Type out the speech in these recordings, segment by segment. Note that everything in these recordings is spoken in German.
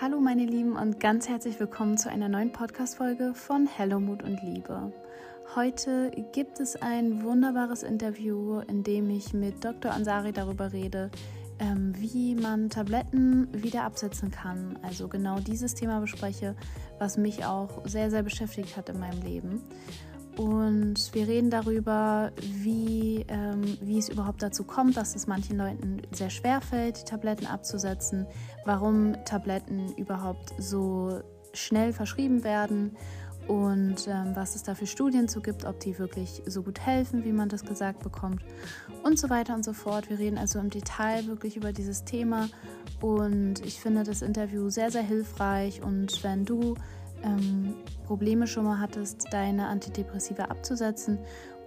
Hallo meine Lieben und ganz herzlich willkommen zu einer neuen Podcast-Folge von Hello Mut und Liebe. Heute gibt es ein wunderbares Interview, in dem ich mit Dr. Ansari darüber rede, ähm, wie man Tabletten wieder absetzen kann. Also genau dieses Thema bespreche, was mich auch sehr, sehr beschäftigt hat in meinem Leben. Und wir reden darüber, wie, ähm, wie es überhaupt dazu kommt, dass es manchen Leuten sehr schwer fällt, die Tabletten abzusetzen, warum Tabletten überhaupt so schnell verschrieben werden und ähm, was es da für Studien zu gibt, ob die wirklich so gut helfen, wie man das gesagt bekommt und so weiter und so fort. Wir reden also im Detail wirklich über dieses Thema und ich finde das Interview sehr, sehr hilfreich und wenn du ähm, Probleme schon mal hattest, deine Antidepressiva abzusetzen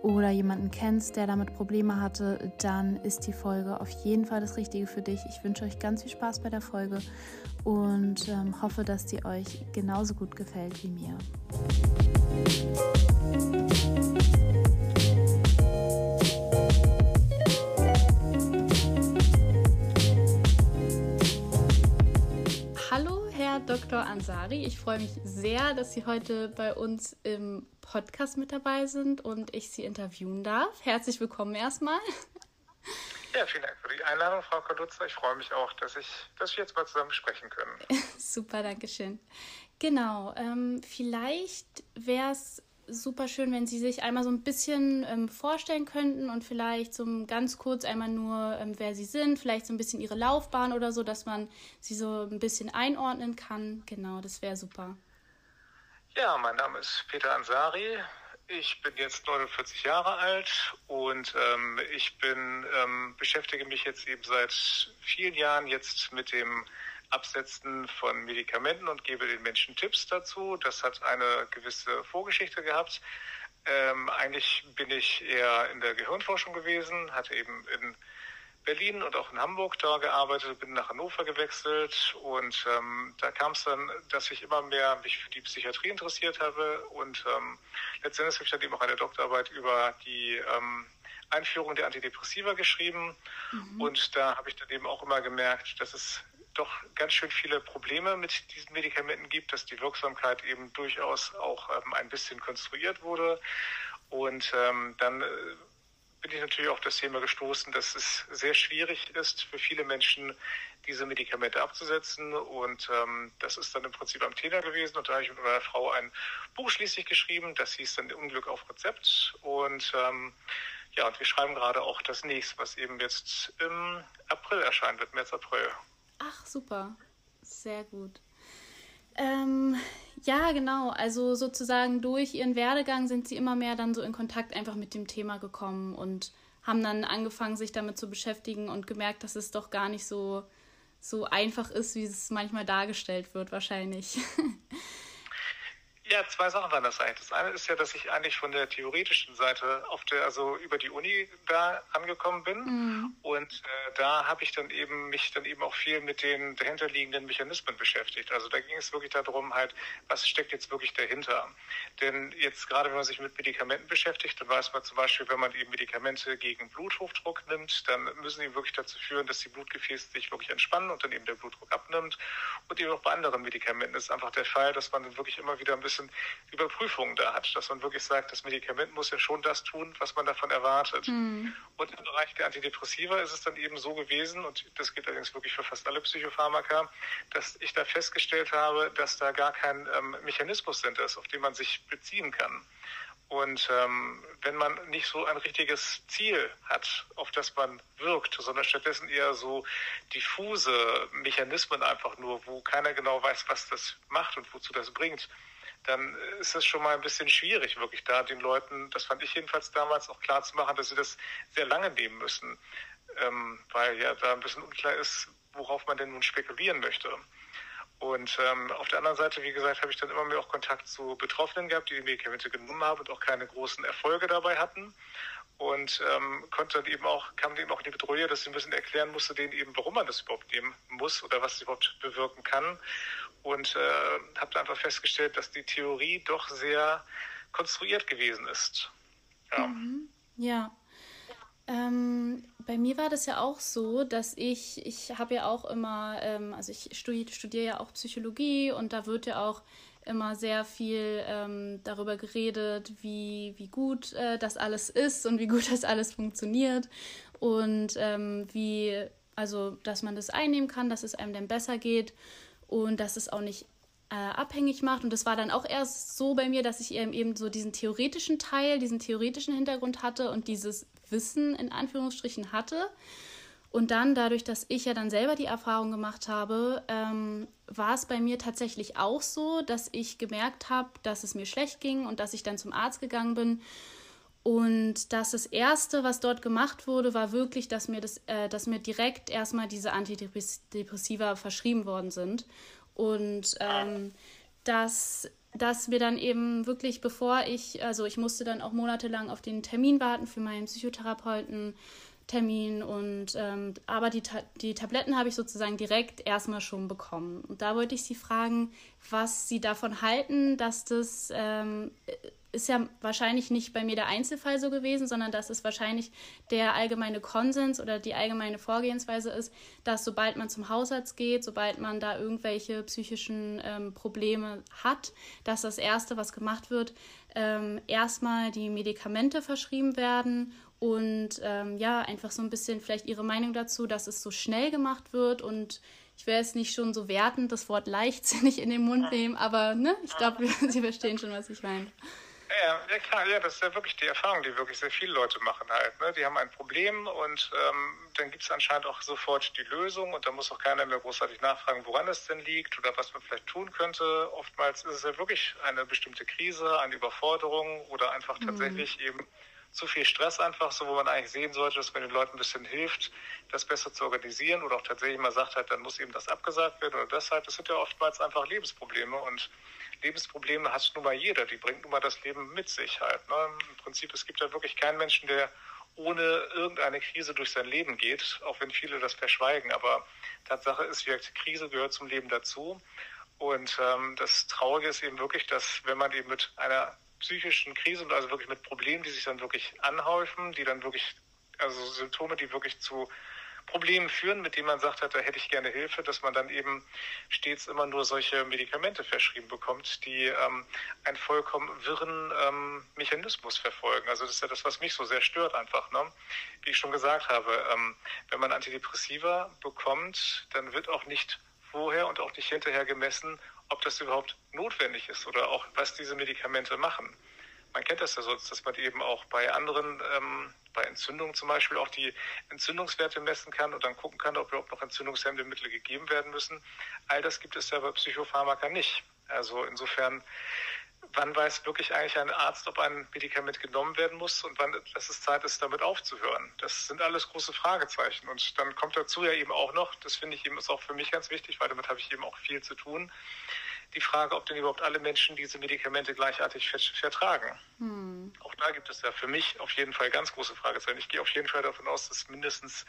oder jemanden kennst, der damit Probleme hatte, dann ist die Folge auf jeden Fall das Richtige für dich. Ich wünsche euch ganz viel Spaß bei der Folge und ähm, hoffe, dass die euch genauso gut gefällt wie mir. Dr. Ansari. Ich freue mich sehr, dass Sie heute bei uns im Podcast mit dabei sind und ich Sie interviewen darf. Herzlich willkommen erstmal. Ja, vielen Dank für die Einladung, Frau Kadutzer. Ich freue mich auch, dass, ich, dass wir jetzt mal zusammen sprechen können. Super, danke schön. Genau, ähm, vielleicht wäre es super schön, wenn Sie sich einmal so ein bisschen ähm, vorstellen könnten und vielleicht so ganz kurz einmal nur, ähm, wer Sie sind, vielleicht so ein bisschen Ihre Laufbahn oder so, dass man Sie so ein bisschen einordnen kann. Genau, das wäre super. Ja, mein Name ist Peter Ansari. Ich bin jetzt 49 Jahre alt und ähm, ich bin ähm, beschäftige mich jetzt eben seit vielen Jahren jetzt mit dem Absetzen von Medikamenten und gebe den Menschen Tipps dazu. Das hat eine gewisse Vorgeschichte gehabt. Ähm, eigentlich bin ich eher in der Gehirnforschung gewesen, hatte eben in Berlin und auch in Hamburg da gearbeitet, bin nach Hannover gewechselt und ähm, da kam es dann, dass ich immer mehr mich für die Psychiatrie interessiert habe und ähm, letztendlich habe ich dann eben auch eine Doktorarbeit über die ähm, Einführung der Antidepressiva geschrieben mhm. und da habe ich dann eben auch immer gemerkt, dass es doch ganz schön viele Probleme mit diesen Medikamenten gibt, dass die Wirksamkeit eben durchaus auch ähm, ein bisschen konstruiert wurde. Und ähm, dann äh, bin ich natürlich auf das Thema gestoßen, dass es sehr schwierig ist für viele Menschen, diese Medikamente abzusetzen. Und ähm, das ist dann im Prinzip am Thema gewesen. Und da habe ich mit meiner Frau ein Buch schließlich geschrieben. Das hieß dann Unglück auf Rezept. Und ähm, ja, und wir schreiben gerade auch das nächste, was eben jetzt im April erscheinen wird, März, April. Ach, super. Sehr gut. Ähm, ja, genau. Also sozusagen durch ihren Werdegang sind sie immer mehr dann so in Kontakt einfach mit dem Thema gekommen und haben dann angefangen, sich damit zu beschäftigen und gemerkt, dass es doch gar nicht so, so einfach ist, wie es manchmal dargestellt wird, wahrscheinlich. Ja, zwei Sachen waren das eigentlich. Das eine ist ja, dass ich eigentlich von der theoretischen Seite auf der, also über die Uni da angekommen bin. Mhm. Und äh, da habe ich dann eben mich dann eben auch viel mit den dahinterliegenden Mechanismen beschäftigt. Also da ging es wirklich darum, halt, was steckt jetzt wirklich dahinter? Denn jetzt gerade, wenn man sich mit Medikamenten beschäftigt, dann weiß man zum Beispiel, wenn man eben Medikamente gegen Bluthochdruck nimmt, dann müssen die wirklich dazu führen, dass die Blutgefäße sich wirklich entspannen und dann eben der Blutdruck abnimmt. Und eben auch bei anderen Medikamenten ist einfach der Fall, dass man dann wirklich immer wieder ein bisschen bisschen Überprüfungen da hat, dass man wirklich sagt, das Medikament muss ja schon das tun, was man davon erwartet. Mhm. Und im Bereich der Antidepressiva ist es dann eben so gewesen, und das gilt allerdings wirklich für fast alle Psychopharmaka, dass ich da festgestellt habe, dass da gar kein ähm, Mechanismus sind, auf den man sich beziehen kann. Und ähm, wenn man nicht so ein richtiges Ziel hat, auf das man wirkt, sondern stattdessen eher so diffuse Mechanismen einfach nur, wo keiner genau weiß, was das macht und wozu das bringt, dann ist es schon mal ein bisschen schwierig, wirklich da den Leuten, das fand ich jedenfalls damals auch klar zu machen, dass sie das sehr lange nehmen müssen, ähm, weil ja da ein bisschen unklar ist, worauf man denn nun spekulieren möchte. Und ähm, auf der anderen Seite, wie gesagt, habe ich dann immer mehr auch Kontakt zu Betroffenen gehabt, die die Medikamente genommen haben und auch keine großen Erfolge dabei hatten. Und ähm, konnte dann eben auch, kam eben auch in die Betreuer, dass ich ein bisschen erklären musste, denen eben, warum man das überhaupt nehmen muss oder was es überhaupt bewirken kann und äh, habe einfach festgestellt, dass die Theorie doch sehr konstruiert gewesen ist. Ja. Mhm. ja. Ähm, bei mir war das ja auch so, dass ich, ich habe ja auch immer, ähm, also ich studiere, studiere ja auch Psychologie und da wird ja auch immer sehr viel ähm, darüber geredet, wie, wie gut äh, das alles ist und wie gut das alles funktioniert und ähm, wie, also dass man das einnehmen kann, dass es einem dann besser geht und dass es auch nicht äh, abhängig macht. Und das war dann auch erst so bei mir, dass ich eben so diesen theoretischen Teil, diesen theoretischen Hintergrund hatte und dieses Wissen in Anführungsstrichen hatte. Und dann, dadurch, dass ich ja dann selber die Erfahrung gemacht habe, ähm, war es bei mir tatsächlich auch so, dass ich gemerkt habe, dass es mir schlecht ging und dass ich dann zum Arzt gegangen bin. Und dass das Erste, was dort gemacht wurde, war wirklich, dass mir, das, äh, dass mir direkt erstmal diese Antidepressiva verschrieben worden sind. Und ähm, dass dass wir dann eben wirklich, bevor ich, also ich musste dann auch monatelang auf den Termin warten für meinen Psychotherapeuten. Termin und ähm, aber die, die Tabletten habe ich sozusagen direkt erstmal schon bekommen. Und da wollte ich Sie fragen, was Sie davon halten, dass das ähm, ist ja wahrscheinlich nicht bei mir der Einzelfall so gewesen, sondern dass es wahrscheinlich der allgemeine Konsens oder die allgemeine Vorgehensweise ist, dass sobald man zum Hausarzt geht, sobald man da irgendwelche psychischen ähm, Probleme hat, dass das Erste, was gemacht wird, ähm, erstmal die Medikamente verschrieben werden und ähm, ja, einfach so ein bisschen vielleicht Ihre Meinung dazu, dass es so schnell gemacht wird und ich will jetzt nicht schon so wertend das Wort leichtsinnig in den Mund nehmen, aber ne, ich glaube, Sie verstehen schon, was ich meine. Ja, ja, klar, ja, das ist ja wirklich die Erfahrung, die wirklich sehr viele Leute machen halt. Ne? Die haben ein Problem und ähm, dann gibt es anscheinend auch sofort die Lösung und da muss auch keiner mehr großartig nachfragen, woran es denn liegt oder was man vielleicht tun könnte. Oftmals ist es ja wirklich eine bestimmte Krise, eine Überforderung oder einfach mhm. tatsächlich eben zu viel Stress einfach, so wo man eigentlich sehen sollte, dass man den Leuten ein bisschen hilft, das besser zu organisieren oder auch tatsächlich mal sagt halt, dann muss eben das abgesagt werden oder deshalb. Das sind ja oftmals einfach Lebensprobleme und Lebensprobleme hat nun mal jeder. Die bringt nun mal das Leben mit sich halt. Ne? Im Prinzip, es gibt ja wirklich keinen Menschen, der ohne irgendeine Krise durch sein Leben geht, auch wenn viele das verschweigen. Aber Tatsache ist, wie Krise gehört zum Leben dazu. Und ähm, das Traurige ist eben wirklich, dass wenn man eben mit einer psychischen Krise und also wirklich mit Problemen, die sich dann wirklich anhäufen, die dann wirklich, also Symptome, die wirklich zu Problemen führen, mit denen man sagt hat, da hätte ich gerne Hilfe, dass man dann eben stets immer nur solche Medikamente verschrieben bekommt, die ähm, einen vollkommen wirren ähm, Mechanismus verfolgen. Also das ist ja das, was mich so sehr stört einfach. Ne? Wie ich schon gesagt habe, ähm, wenn man Antidepressiva bekommt, dann wird auch nicht vorher und auch nicht hinterher gemessen, ob das überhaupt notwendig ist oder auch was diese Medikamente machen man kennt das ja sonst, dass man eben auch bei anderen, ähm, bei Entzündungen zum Beispiel auch die Entzündungswerte messen kann und dann gucken kann, ob überhaupt noch entzündungshemmende Mittel gegeben werden müssen. All das gibt es ja bei Psychopharmaka nicht. Also insofern, wann weiß wirklich eigentlich ein Arzt, ob ein Medikament genommen werden muss und wann es Zeit ist, damit aufzuhören? Das sind alles große Fragezeichen. Und dann kommt dazu ja eben auch noch, das finde ich eben ist auch für mich ganz wichtig, weil damit habe ich eben auch viel zu tun, die Frage, ob denn überhaupt alle Menschen diese Medikamente gleichartig vertragen. Hm. Auch da gibt es ja für mich auf jeden Fall ganz große Fragezeichen. Ich gehe auf jeden Fall davon aus, dass mindestens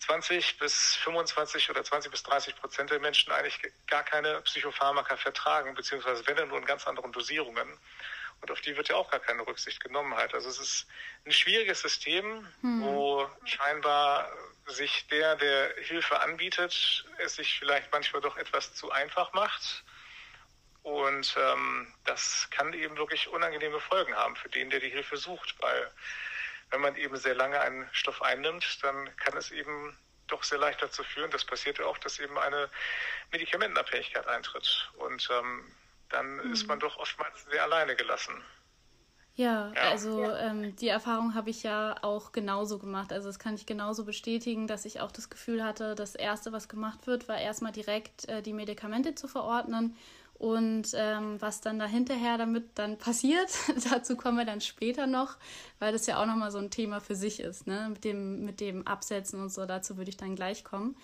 20 bis 25 oder 20 bis 30 Prozent der Menschen eigentlich gar keine Psychopharmaka vertragen, beziehungsweise wenn dann nur in ganz anderen Dosierungen. Und auf die wird ja auch gar keine Rücksicht genommen halt. Also es ist ein schwieriges System, hm. wo scheinbar sich der, der Hilfe anbietet, es sich vielleicht manchmal doch etwas zu einfach macht und ähm, das kann eben wirklich unangenehme Folgen haben für den, der die Hilfe sucht, weil wenn man eben sehr lange einen Stoff einnimmt, dann kann es eben doch sehr leicht dazu führen, das passiert ja auch, dass eben eine Medikamentenabhängigkeit eintritt. Und ähm, dann mhm. ist man doch oftmals sehr alleine gelassen. Ja, ja. also ähm, die Erfahrung habe ich ja auch genauso gemacht. Also das kann ich genauso bestätigen, dass ich auch das Gefühl hatte, das Erste, was gemacht wird, war erstmal direkt äh, die Medikamente zu verordnen und ähm, was dann da hinterher damit dann passiert, dazu kommen wir dann später noch, weil das ja auch nochmal so ein Thema für sich ist, ne? mit, dem, mit dem Absetzen und so, dazu würde ich dann gleich kommen.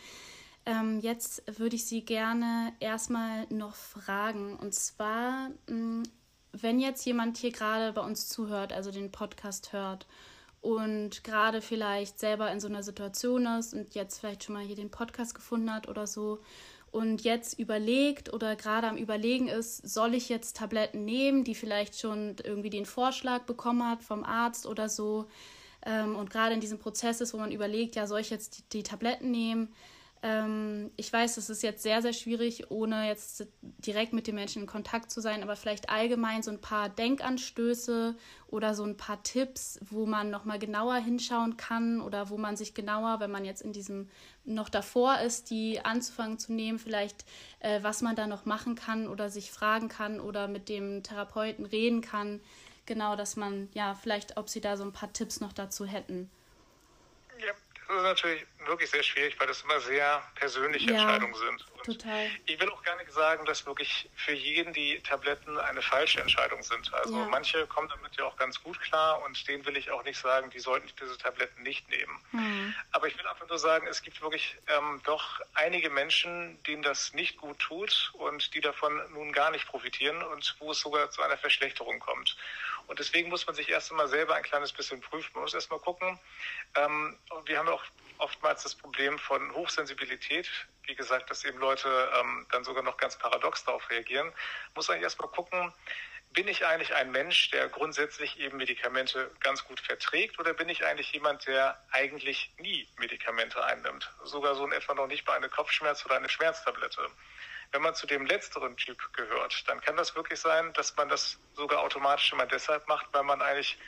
Ähm, jetzt würde ich Sie gerne erstmal noch fragen, und zwar, mh, hm, wenn jetzt jemand hier gerade bei uns zuhört, also den Podcast hört, und gerade vielleicht selber in so einer Situation ist und jetzt vielleicht schon mal hier den Podcast gefunden hat oder so und jetzt überlegt oder gerade am Überlegen ist, soll ich jetzt Tabletten nehmen, die vielleicht schon irgendwie den Vorschlag bekommen hat vom Arzt oder so. Ähm, und gerade in diesem Prozess ist, wo man überlegt, ja, soll ich jetzt die, die Tabletten nehmen? Ähm, ich weiß, es ist jetzt sehr, sehr schwierig, ohne jetzt direkt mit den Menschen in Kontakt zu sein, aber vielleicht allgemein so ein paar Denkanstöße oder so ein paar Tipps, wo man nochmal genauer hinschauen kann oder wo man sich genauer, wenn man jetzt in diesem noch davor ist, die anzufangen zu nehmen, vielleicht äh, was man da noch machen kann oder sich fragen kann oder mit dem Therapeuten reden kann, genau, dass man, ja, vielleicht, ob Sie da so ein paar Tipps noch dazu hätten. Das ist natürlich wirklich sehr schwierig, weil das immer sehr persönliche ja, Entscheidungen sind. Und total. Ich will auch gar nicht sagen, dass wirklich für jeden die Tabletten eine falsche Entscheidung sind. Also ja. manche kommen damit ja auch ganz gut klar und denen will ich auch nicht sagen, die sollten diese Tabletten nicht nehmen. Mhm. Aber ich will einfach nur sagen, es gibt wirklich ähm, doch einige Menschen, denen das nicht gut tut und die davon nun gar nicht profitieren und wo es sogar zu einer Verschlechterung kommt. Und deswegen muss man sich erst einmal selber ein kleines bisschen prüfen. Man muss erst mal gucken. Ähm, wir haben auch oftmals das Problem von Hochsensibilität. Wie gesagt, dass eben Leute ähm, dann sogar noch ganz paradox darauf reagieren. Muss eigentlich erst mal gucken, bin ich eigentlich ein Mensch, der grundsätzlich eben Medikamente ganz gut verträgt oder bin ich eigentlich jemand, der eigentlich nie Medikamente einnimmt? Sogar so in etwa noch nicht bei einer Kopfschmerz oder einer Schmerztablette. Wenn man zu dem letzteren Typ gehört, dann kann das wirklich sein, dass man das sogar automatisch immer deshalb macht, weil man eigentlich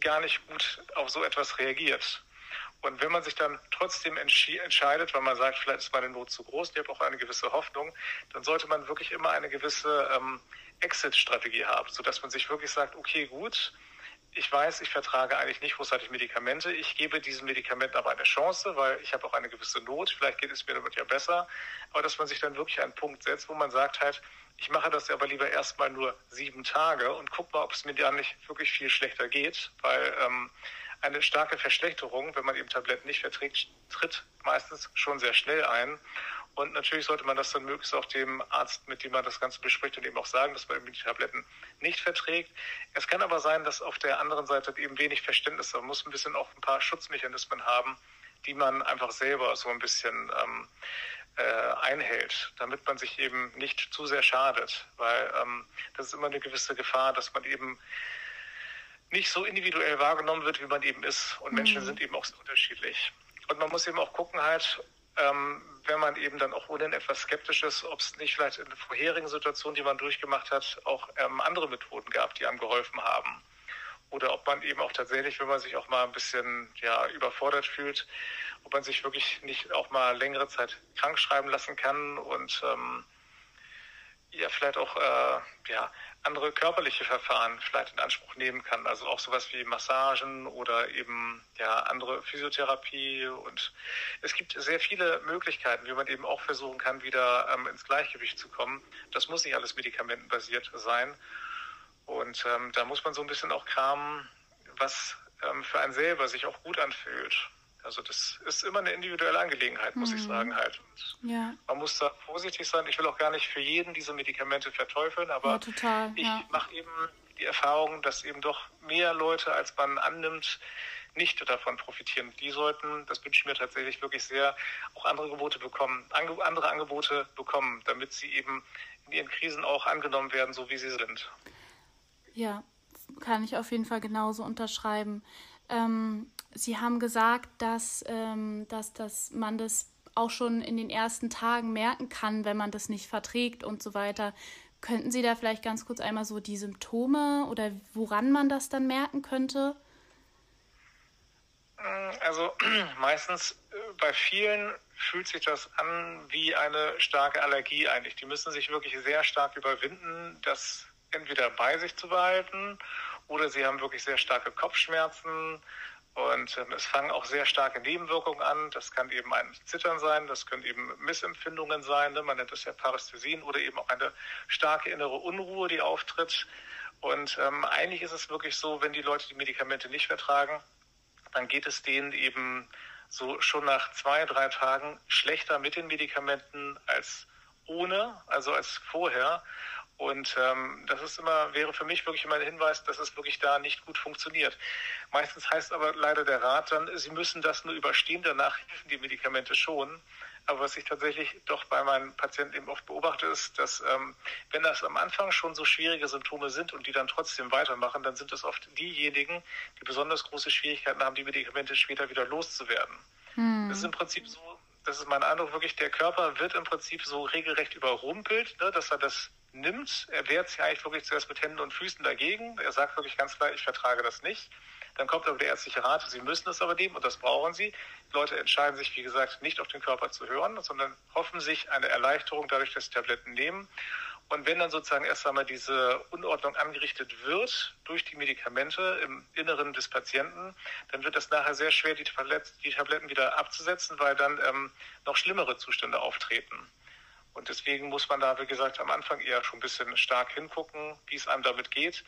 gar nicht gut auf so etwas reagiert. Und wenn man sich dann trotzdem entscheidet, weil man sagt, vielleicht ist meine Not zu groß, ich habe auch eine gewisse Hoffnung, dann sollte man wirklich immer eine gewisse ähm, Exit-Strategie haben, sodass man sich wirklich sagt, okay, gut, ich weiß, ich vertrage eigentlich nicht großartig Medikamente. Ich gebe diesem Medikament aber eine Chance, weil ich habe auch eine gewisse Not. Vielleicht geht es mir damit ja besser. Aber dass man sich dann wirklich einen Punkt setzt, wo man sagt halt, ich mache das aber lieber erstmal nur sieben Tage und guck mal, ob es mir dann nicht wirklich viel schlechter geht, weil ähm, eine starke Verschlechterung, wenn man eben Tabletten nicht verträgt, tritt meistens schon sehr schnell ein. Und natürlich sollte man das dann möglichst auch dem Arzt, mit dem man das Ganze bespricht, und eben auch sagen, dass man eben die Tabletten nicht verträgt. Es kann aber sein, dass auf der anderen Seite eben wenig Verständnis, ist. man muss ein bisschen auch ein paar Schutzmechanismen haben, die man einfach selber so ein bisschen ähm, äh, einhält, damit man sich eben nicht zu sehr schadet, weil ähm, das ist immer eine gewisse Gefahr, dass man eben nicht so individuell wahrgenommen wird, wie man eben ist. Und Menschen mhm. sind eben auch so unterschiedlich. Und man muss eben auch gucken halt, ähm, wenn man eben dann auch ohnehin etwas skeptisch ist, ob es nicht vielleicht in vorherigen Situationen, die man durchgemacht hat, auch ähm, andere Methoden gab, die einem geholfen haben. Oder ob man eben auch tatsächlich, wenn man sich auch mal ein bisschen ja, überfordert fühlt, ob man sich wirklich nicht auch mal längere Zeit krank schreiben lassen kann und ähm, ja, vielleicht auch äh, ja, andere körperliche Verfahren vielleicht in Anspruch nehmen kann. Also auch sowas wie Massagen oder eben ja andere Physiotherapie. Und es gibt sehr viele Möglichkeiten, wie man eben auch versuchen kann, wieder ähm, ins Gleichgewicht zu kommen. Das muss nicht alles medikamentenbasiert sein. Und ähm, da muss man so ein bisschen auch kramen, was ähm, für einen selber sich auch gut anfühlt. Also das ist immer eine individuelle Angelegenheit, muss mhm. ich sagen halt. Ja. Man muss da vorsichtig sein. Ich will auch gar nicht für jeden diese Medikamente verteufeln, aber ja, total, ich ja. mache eben die Erfahrung, dass eben doch mehr Leute, als man annimmt, nicht davon profitieren. Die sollten, das wünsche ich mir tatsächlich wirklich sehr, auch andere Angebote bekommen, andere Angebote bekommen, damit sie eben in ihren Krisen auch angenommen werden, so wie sie sind. Ja, kann ich auf jeden Fall genauso unterschreiben. Ähm, Sie haben gesagt, dass, ähm, dass, dass man das auch schon in den ersten Tagen merken kann, wenn man das nicht verträgt und so weiter. Könnten Sie da vielleicht ganz kurz einmal so die Symptome oder woran man das dann merken könnte? Also meistens äh, bei vielen fühlt sich das an wie eine starke Allergie eigentlich. Die müssen sich wirklich sehr stark überwinden, das entweder bei sich zu behalten oder sie haben wirklich sehr starke Kopfschmerzen und ähm, es fangen auch sehr starke Nebenwirkungen an. Das kann eben ein Zittern sein, das können eben Missempfindungen sein. Ne? Man nennt das ja Parästhesien oder eben auch eine starke innere Unruhe, die auftritt. Und ähm, eigentlich ist es wirklich so, wenn die Leute die Medikamente nicht vertragen, dann geht es denen eben so schon nach zwei, drei Tagen schlechter mit den Medikamenten als ohne, also als vorher. Und ähm, das ist immer, wäre für mich wirklich immer ein Hinweis, dass es wirklich da nicht gut funktioniert. Meistens heißt aber leider der Rat dann, Sie müssen das nur überstehen, danach helfen die Medikamente schon. Aber was ich tatsächlich doch bei meinen Patienten eben oft beobachte, ist, dass ähm, wenn das am Anfang schon so schwierige Symptome sind und die dann trotzdem weitermachen, dann sind es oft diejenigen, die besonders große Schwierigkeiten haben, die Medikamente später wieder loszuwerden. Hm. Das ist im Prinzip so, das ist mein Eindruck wirklich, der Körper wird im Prinzip so regelrecht überrumpelt, ne, dass er das nimmt. Er wehrt sich eigentlich wirklich zuerst mit Händen und Füßen dagegen. Er sagt wirklich ganz klar, ich vertrage das nicht. Dann kommt aber der ärztliche Rat, Sie müssen es aber nehmen und das brauchen Sie. Die Leute entscheiden sich, wie gesagt, nicht auf den Körper zu hören, sondern hoffen sich eine Erleichterung dadurch, dass sie Tabletten nehmen. Und wenn dann sozusagen erst einmal diese Unordnung angerichtet wird durch die Medikamente im Inneren des Patienten, dann wird es nachher sehr schwer, die, Tabletten wieder abzusetzen, weil dann ähm, noch schlimmere Zustände auftreten. Und deswegen muss man da, wie gesagt, am Anfang eher schon ein bisschen stark hingucken, wie es einem damit geht.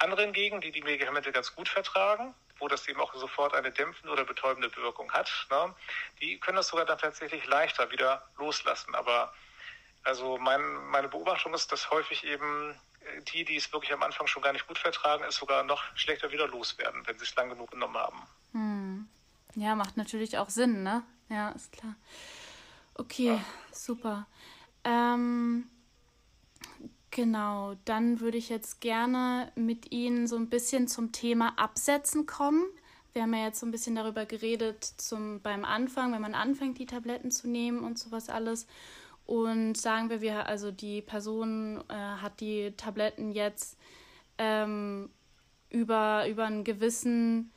Andere hingegen, die die Medikamente ganz gut vertragen, wo das eben auch sofort eine dämpfende oder betäubende Wirkung hat, ne, die können das sogar dann tatsächlich leichter wieder loslassen. Aber also mein, meine Beobachtung ist, dass häufig eben die, die es wirklich am Anfang schon gar nicht gut vertragen, es sogar noch schlechter wieder loswerden, wenn sie es lang genug genommen haben. Hm. Ja, macht natürlich auch Sinn, ne? Ja, ist klar. Okay, ja. super. Ähm, genau, dann würde ich jetzt gerne mit Ihnen so ein bisschen zum Thema Absetzen kommen. Wir haben ja jetzt so ein bisschen darüber geredet zum, beim Anfang, wenn man anfängt, die Tabletten zu nehmen und sowas alles. Und sagen wir, wir also die Person äh, hat die Tabletten jetzt ähm, über, über einen gewissen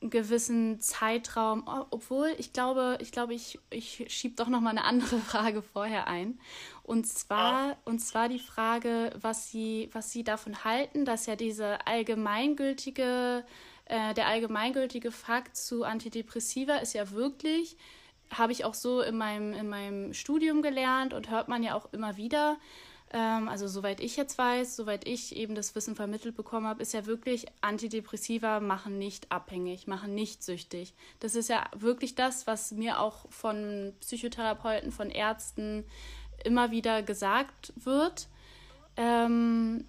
gewissen Zeitraum, obwohl ich glaube, ich glaube, ich, ich schiebe doch noch mal eine andere Frage vorher ein. Und zwar, und zwar die Frage, was Sie, was Sie davon halten, dass ja diese allgemeingültige, äh, der allgemeingültige Fakt zu Antidepressiva ist ja wirklich, habe ich auch so in meinem, in meinem Studium gelernt und hört man ja auch immer wieder, ähm, also soweit ich jetzt weiß, soweit ich eben das Wissen vermittelt bekommen habe, ist ja wirklich Antidepressiva machen nicht abhängig, machen nicht süchtig. Das ist ja wirklich das, was mir auch von Psychotherapeuten, von Ärzten immer wieder gesagt wird. Ähm,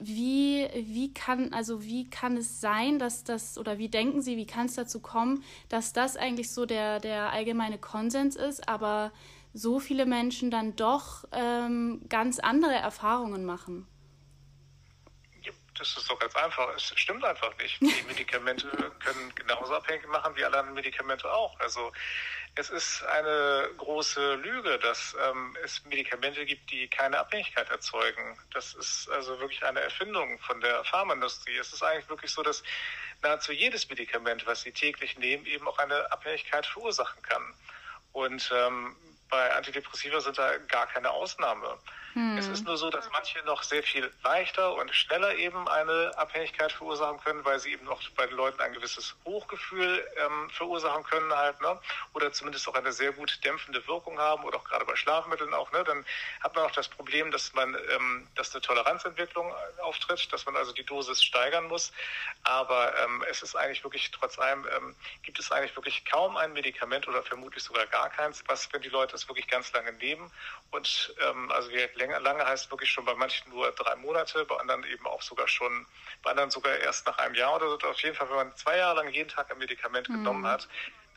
wie, wie kann, also wie kann es sein, dass das, oder wie denken Sie, wie kann es dazu kommen, dass das eigentlich so der, der allgemeine Konsens ist, aber so viele Menschen dann doch ähm, ganz andere Erfahrungen machen. Das ist doch ganz einfach. Es stimmt einfach nicht. Die Medikamente können genauso abhängig machen wie alle anderen Medikamente auch. Also es ist eine große Lüge, dass ähm, es Medikamente gibt, die keine Abhängigkeit erzeugen. Das ist also wirklich eine Erfindung von der Pharmaindustrie. Es ist eigentlich wirklich so, dass nahezu jedes Medikament, was Sie täglich nehmen, eben auch eine Abhängigkeit verursachen kann. Und ähm, bei Antidepressiva sind da gar keine Ausnahme. Hm. Es ist nur so, dass manche noch sehr viel leichter und schneller eben eine Abhängigkeit verursachen können, weil sie eben noch bei den Leuten ein gewisses Hochgefühl ähm, verursachen können halt, ne? Oder zumindest auch eine sehr gut dämpfende Wirkung haben oder auch gerade bei Schlafmitteln auch, ne? Dann hat man auch das Problem, dass man, ähm, dass eine Toleranzentwicklung auftritt, dass man also die Dosis steigern muss. Aber ähm, es ist eigentlich wirklich trotz allem, ähm, gibt es eigentlich wirklich kaum ein Medikament oder vermutlich sogar gar keins, was, wenn die Leute es wirklich ganz lange nehmen und ähm, also wir länger, lange heißt wirklich schon bei manchen nur drei Monate, bei anderen eben auch sogar schon, bei anderen sogar erst nach einem Jahr oder so. Auf jeden Fall, wenn man zwei Jahre lang jeden Tag ein Medikament mhm. genommen hat,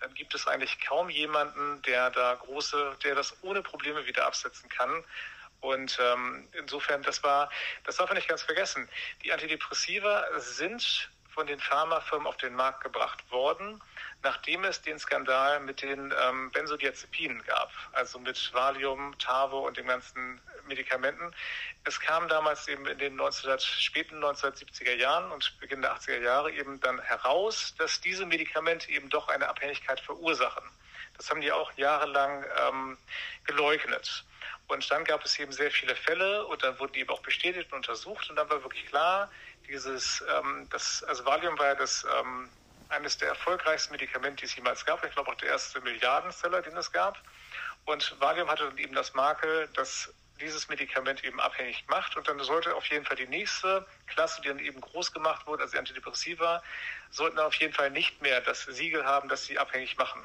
dann gibt es eigentlich kaum jemanden, der da große, der das ohne Probleme wieder absetzen kann. Und ähm, insofern, das war, das darf man nicht ganz vergessen. Die Antidepressiva sind von den Pharmafirmen auf den Markt gebracht worden, nachdem es den Skandal mit den ähm, Benzodiazepinen gab, also mit Valium, Tavo und den ganzen Medikamenten. Es kam damals eben in den 1900, späten 1970er Jahren und Beginn der 80er Jahre eben dann heraus, dass diese Medikamente eben doch eine Abhängigkeit verursachen. Das haben die auch jahrelang ähm, geleugnet. Und dann gab es eben sehr viele Fälle und dann wurden die eben auch bestätigt und untersucht und dann war wirklich klar, dieses, ähm, das, also Valium war ja das, ähm, eines der erfolgreichsten Medikamente, die es jemals gab. Ich glaube auch der erste Milliardenseller, den es gab. Und Valium hatte dann eben das Makel, dass dieses Medikament eben abhängig macht. Und dann sollte auf jeden Fall die nächste Klasse, die dann eben groß gemacht wurde, also die Antidepressiva, sollten auf jeden Fall nicht mehr das Siegel haben, dass sie abhängig machen.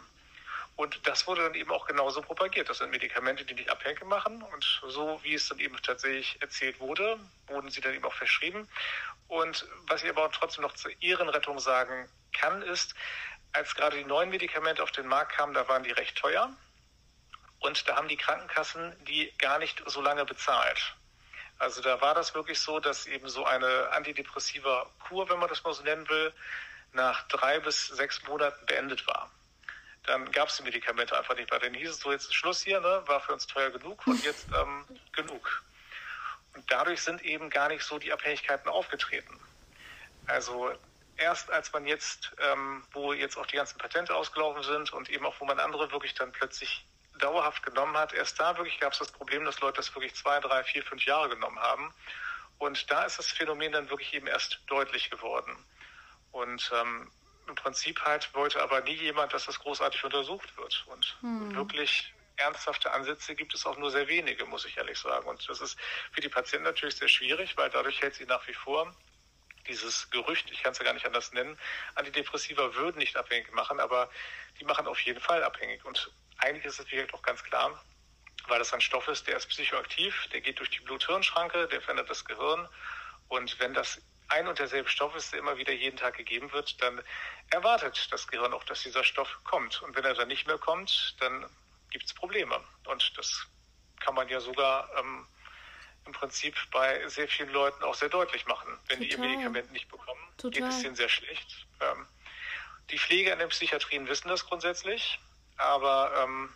Und das wurde dann eben auch genauso propagiert. Das sind Medikamente, die nicht abhängig machen. Und so wie es dann eben tatsächlich erzählt wurde, wurden sie dann eben auch verschrieben. Und was ich aber trotzdem noch zur Ehrenrettung sagen kann, ist, als gerade die neuen Medikamente auf den Markt kamen, da waren die recht teuer. Und da haben die Krankenkassen die gar nicht so lange bezahlt. Also da war das wirklich so, dass eben so eine antidepressiva Kur, wenn man das mal so nennen will, nach drei bis sechs Monaten beendet war. Dann gab es die Medikamente einfach nicht mehr. Dann hieß es so, jetzt ist Schluss hier, ne? war für uns teuer genug und jetzt ähm, genug. Und dadurch sind eben gar nicht so die Abhängigkeiten aufgetreten. Also erst als man jetzt, ähm, wo jetzt auch die ganzen Patente ausgelaufen sind und eben auch wo man andere wirklich dann plötzlich dauerhaft genommen hat, erst da wirklich gab es das Problem, dass Leute das wirklich zwei, drei, vier, fünf Jahre genommen haben. Und da ist das Phänomen dann wirklich eben erst deutlich geworden. Und ähm, im Prinzip halt wollte aber nie jemand, dass das großartig untersucht wird. Und hm. wirklich ernsthafte Ansätze gibt es auch nur sehr wenige, muss ich ehrlich sagen. Und das ist für die Patienten natürlich sehr schwierig, weil dadurch hält sie nach wie vor dieses Gerücht, ich kann es ja gar nicht anders nennen, Antidepressiva würden nicht abhängig machen, aber die machen auf jeden Fall abhängig. Und eigentlich ist es vielleicht auch ganz klar, weil das ein Stoff ist, der ist psychoaktiv, der geht durch die Blut-Hirn-Schranke, der verändert das Gehirn. Und wenn das ein und derselbe Stoff ist, der immer wieder jeden Tag gegeben wird, dann erwartet das Gehirn auch, dass dieser Stoff kommt. Und wenn er dann nicht mehr kommt, dann gibt es Probleme. Und das kann man ja sogar ähm, im Prinzip bei sehr vielen Leuten auch sehr deutlich machen. Wenn Total. die ihr Medikament nicht bekommen, Total. geht es ihnen sehr schlecht. Ähm, die Pfleger in den Psychiatrien wissen das grundsätzlich, aber ähm,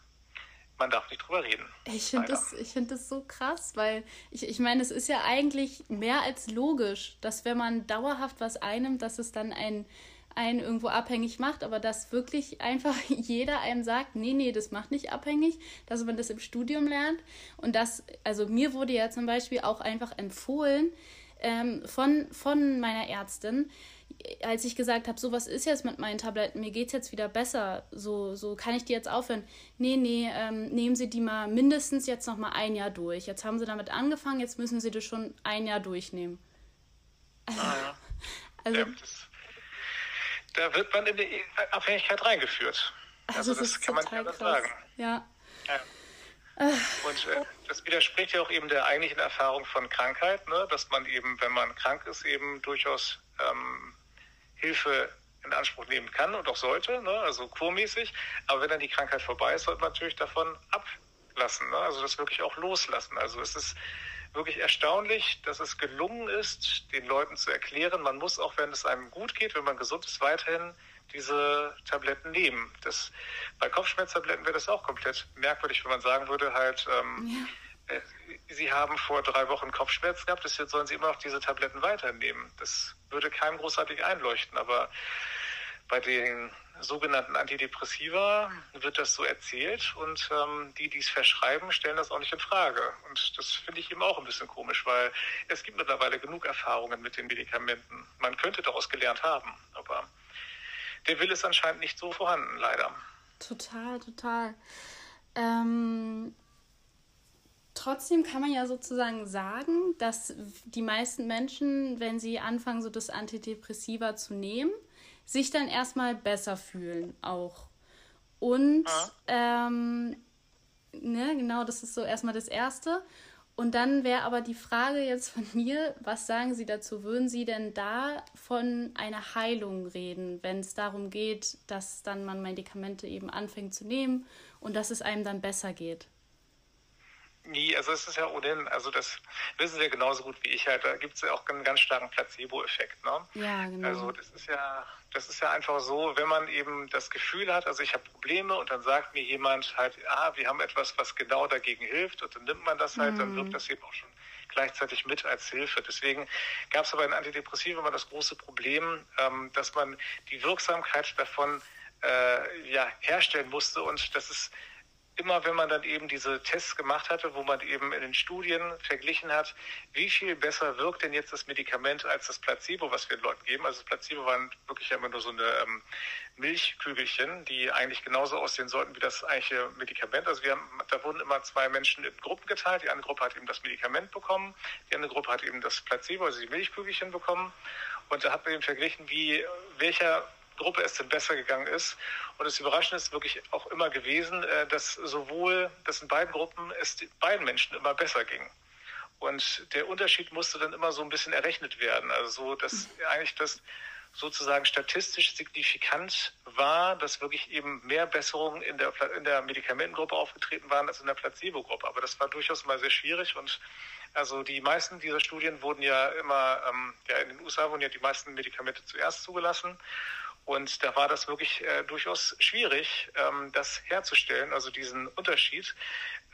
man darf nicht drüber reden. Ich finde das, find das so krass, weil ich, ich meine, es ist ja eigentlich mehr als logisch, dass wenn man dauerhaft was einnimmt, dass es dann ein einen irgendwo abhängig macht, aber dass wirklich einfach jeder einem sagt, nee, nee, das macht nicht abhängig, dass man das im Studium lernt. Und das, also mir wurde ja zum Beispiel auch einfach empfohlen ähm, von, von meiner Ärztin, als ich gesagt habe, so was ist jetzt mit meinen Tabletten, mir geht es jetzt wieder besser, so, so kann ich die jetzt aufhören. Nee, nee, ähm, nehmen Sie die mal mindestens jetzt noch mal ein Jahr durch. Jetzt haben Sie damit angefangen, jetzt müssen Sie das schon ein Jahr durchnehmen. Also, ah, ja. also ja, das, da wird man in die Abhängigkeit reingeführt. Also, also das, das kann man ja sagen. Ja. ja. Und äh, das widerspricht ja auch eben der eigentlichen Erfahrung von Krankheit, ne? dass man eben, wenn man krank ist, eben durchaus ähm, Hilfe in Anspruch nehmen kann und auch sollte, ne? also kurmäßig. Aber wenn dann die Krankheit vorbei ist, sollte man natürlich davon ablassen, ne? also das wirklich auch loslassen. Also es ist wirklich erstaunlich, dass es gelungen ist, den Leuten zu erklären, man muss auch, wenn es einem gut geht, wenn man gesund ist, weiterhin diese Tabletten nehmen. Das, bei Kopfschmerztabletten wäre das auch komplett merkwürdig, wenn man sagen würde, halt, ähm, ja äh, Sie haben vor drei Wochen Kopfschmerzen gehabt, deshalb sollen Sie immer noch diese Tabletten weiternehmen. Das würde keinem großartig einleuchten, aber bei den sogenannten Antidepressiva wird das so erzählt und ähm, die, die es verschreiben, stellen das auch nicht in Frage. Und das finde ich eben auch ein bisschen komisch, weil es gibt mittlerweile genug Erfahrungen mit den Medikamenten. Man könnte daraus gelernt haben, aber der Wille ist anscheinend nicht so vorhanden, leider. Total, total. Ähm, Trotzdem kann man ja sozusagen sagen, dass die meisten Menschen, wenn sie anfangen, so das Antidepressiva zu nehmen, sich dann erstmal besser fühlen auch. Und ja. ähm, ne, genau, das ist so erstmal das Erste. Und dann wäre aber die Frage jetzt von mir, was sagen Sie dazu? Würden Sie denn da von einer Heilung reden, wenn es darum geht, dass dann man Medikamente eben anfängt zu nehmen und dass es einem dann besser geht? Nie, also es ist ja ohnehin, also das wissen Sie ja genauso gut wie ich halt, da gibt es ja auch einen ganz starken Placebo-Effekt. Ne? Ja, genau. Also das ist ja, das ist ja einfach so, wenn man eben das Gefühl hat, also ich habe Probleme und dann sagt mir jemand halt, ah, wir haben etwas, was genau dagegen hilft und dann nimmt man das halt, mhm. dann wirkt das eben auch schon gleichzeitig mit als Hilfe. Deswegen gab es aber in Antidepressiven immer das große Problem, ähm, dass man die Wirksamkeit davon äh, ja, herstellen musste und das ist immer wenn man dann eben diese Tests gemacht hatte, wo man eben in den Studien verglichen hat, wie viel besser wirkt denn jetzt das Medikament als das Placebo, was wir den Leuten geben. Also das Placebo waren wirklich immer nur so eine ähm, Milchkügelchen, die eigentlich genauso aussehen sollten wie das eigentliche Medikament. Also wir haben, da wurden immer zwei Menschen in Gruppen geteilt. Die eine Gruppe hat eben das Medikament bekommen, die andere Gruppe hat eben das Placebo, also die Milchkügelchen bekommen. Und da hat man eben verglichen, wie welcher Gruppe es denn besser gegangen ist. Und das Überraschende ist wirklich auch immer gewesen, äh, dass sowohl, dass in beiden Gruppen es beiden Menschen immer besser ging. Und der Unterschied musste dann immer so ein bisschen errechnet werden. Also so, dass eigentlich das sozusagen statistisch signifikant war, dass wirklich eben mehr Besserungen in der, in der Medikamentengruppe aufgetreten waren als in der Placebo-Gruppe. Aber das war durchaus mal sehr schwierig und also die meisten dieser Studien wurden ja immer, ähm, ja in den USA wurden ja die meisten Medikamente zuerst zugelassen und da war das wirklich äh, durchaus schwierig, ähm, das herzustellen, also diesen Unterschied.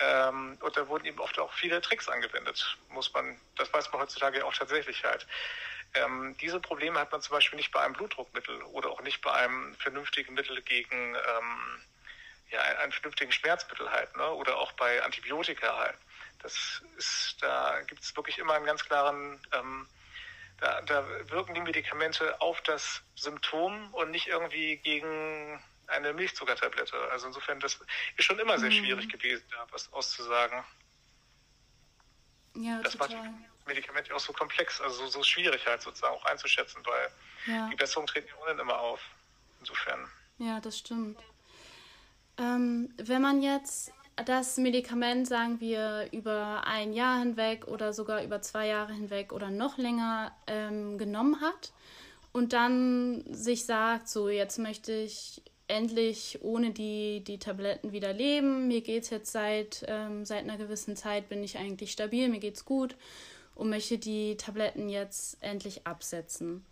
Ähm, und da wurden eben oft auch viele Tricks angewendet, muss man, das weiß man heutzutage auch tatsächlich halt. Ähm, diese Probleme hat man zum Beispiel nicht bei einem Blutdruckmittel oder auch nicht bei einem vernünftigen Mittel gegen ähm, ja, einen vernünftigen Schmerzmittel halt, ne? oder auch bei Antibiotika halt. Das ist, da gibt es wirklich immer einen ganz klaren, ähm, da, da wirken die Medikamente auf das Symptom und nicht irgendwie gegen eine Milchzuckertablette. Also insofern, das ist schon immer sehr mhm. schwierig gewesen, da was auszusagen. Ja, das total. macht Medikamente auch so komplex, also so, so schwierig halt sozusagen auch einzuschätzen, weil ja. die Besserungen treten ja ohnehin immer auf. Insofern. Ja, das stimmt. Ähm, wenn man jetzt das Medikament, sagen wir, über ein Jahr hinweg oder sogar über zwei Jahre hinweg oder noch länger ähm, genommen hat und dann sich sagt, so jetzt möchte ich endlich ohne die, die Tabletten wieder leben. Mir geht es jetzt seit, ähm, seit einer gewissen Zeit, bin ich eigentlich stabil, mir geht's gut und möchte die Tabletten jetzt endlich absetzen.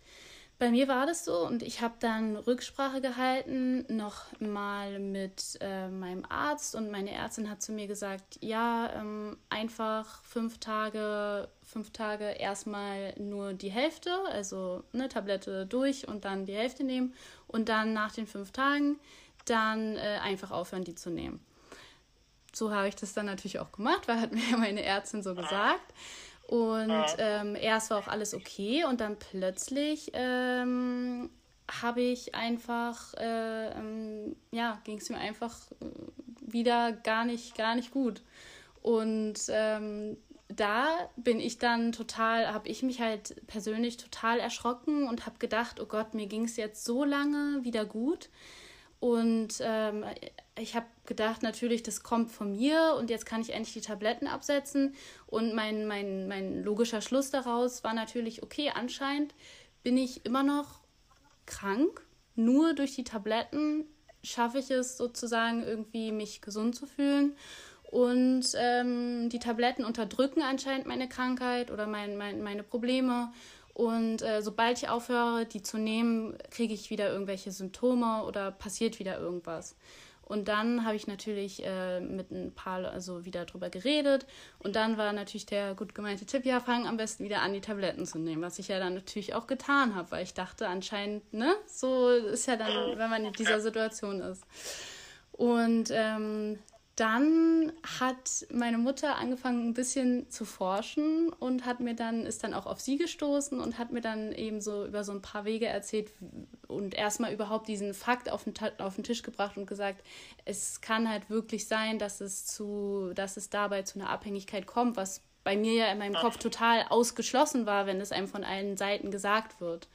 Bei mir war das so und ich habe dann Rücksprache gehalten, noch mal mit äh, meinem Arzt und meine Ärztin hat zu mir gesagt, ja, ähm, einfach fünf Tage, fünf Tage erstmal nur die Hälfte, also eine Tablette durch und dann die Hälfte nehmen und dann nach den fünf Tagen dann äh, einfach aufhören, die zu nehmen. So habe ich das dann natürlich auch gemacht, weil hat mir meine Ärztin so gesagt. Und ähm, erst war auch alles okay und dann plötzlich ähm, habe ich einfach, äh, ähm, ja, ging es mir einfach äh, wieder gar nicht, gar nicht gut. Und ähm, da bin ich dann total, habe ich mich halt persönlich total erschrocken und habe gedacht, oh Gott, mir ging es jetzt so lange wieder gut. Und ähm, ich habe gedacht, natürlich, das kommt von mir und jetzt kann ich endlich die Tabletten absetzen. Und mein, mein, mein logischer Schluss daraus war natürlich, okay, anscheinend bin ich immer noch krank. Nur durch die Tabletten schaffe ich es sozusagen irgendwie, mich gesund zu fühlen. Und ähm, die Tabletten unterdrücken anscheinend meine Krankheit oder mein, mein, meine Probleme. Und äh, sobald ich aufhöre, die zu nehmen, kriege ich wieder irgendwelche Symptome oder passiert wieder irgendwas. Und dann habe ich natürlich äh, mit ein paar also wieder drüber geredet. Und dann war natürlich der gut gemeinte Tipp, ja, fang am besten wieder an, die Tabletten zu nehmen. Was ich ja dann natürlich auch getan habe, weil ich dachte, anscheinend, ne, so ist ja dann, wenn man in dieser Situation ist. Und ähm, dann hat meine Mutter angefangen ein bisschen zu forschen und hat mir dann ist dann auch auf sie gestoßen und hat mir dann eben so über so ein paar Wege erzählt und erstmal überhaupt diesen Fakt auf den, auf den Tisch gebracht und gesagt, es kann halt wirklich sein, dass es zu dass es dabei zu einer Abhängigkeit kommt, was bei mir ja in meinem Kopf total ausgeschlossen war, wenn es einem von allen Seiten gesagt wird.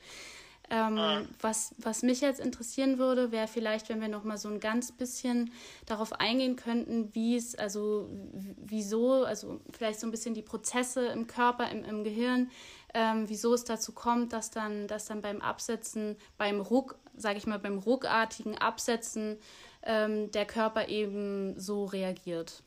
Ähm, ah. was, was mich jetzt interessieren würde, wäre vielleicht, wenn wir noch mal so ein ganz bisschen darauf eingehen könnten, wie es, also wieso, also vielleicht so ein bisschen die Prozesse im Körper, im, im Gehirn, ähm, wieso es dazu kommt, dass dann, dass dann beim Absetzen, beim Ruck, sage ich mal, beim ruckartigen Absetzen ähm, der Körper eben so reagiert.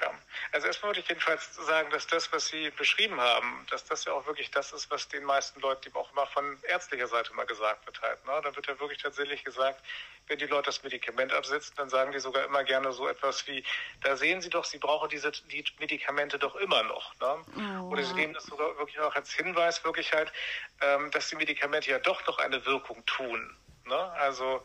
Ja, also erstmal würde ich jedenfalls sagen, dass das, was Sie beschrieben haben, dass das ja auch wirklich das ist, was den meisten Leuten auch immer von ärztlicher Seite mal gesagt wird halt. Ne? Da wird ja wirklich tatsächlich gesagt, wenn die Leute das Medikament absetzen, dann sagen die sogar immer gerne so etwas wie, da sehen Sie doch, Sie brauchen diese die Medikamente doch immer noch. Ne? Oh. Oder sie nehmen das sogar wirklich auch als Hinweis wirklich halt, ähm, dass die Medikamente ja doch noch eine Wirkung tun. Ne? Also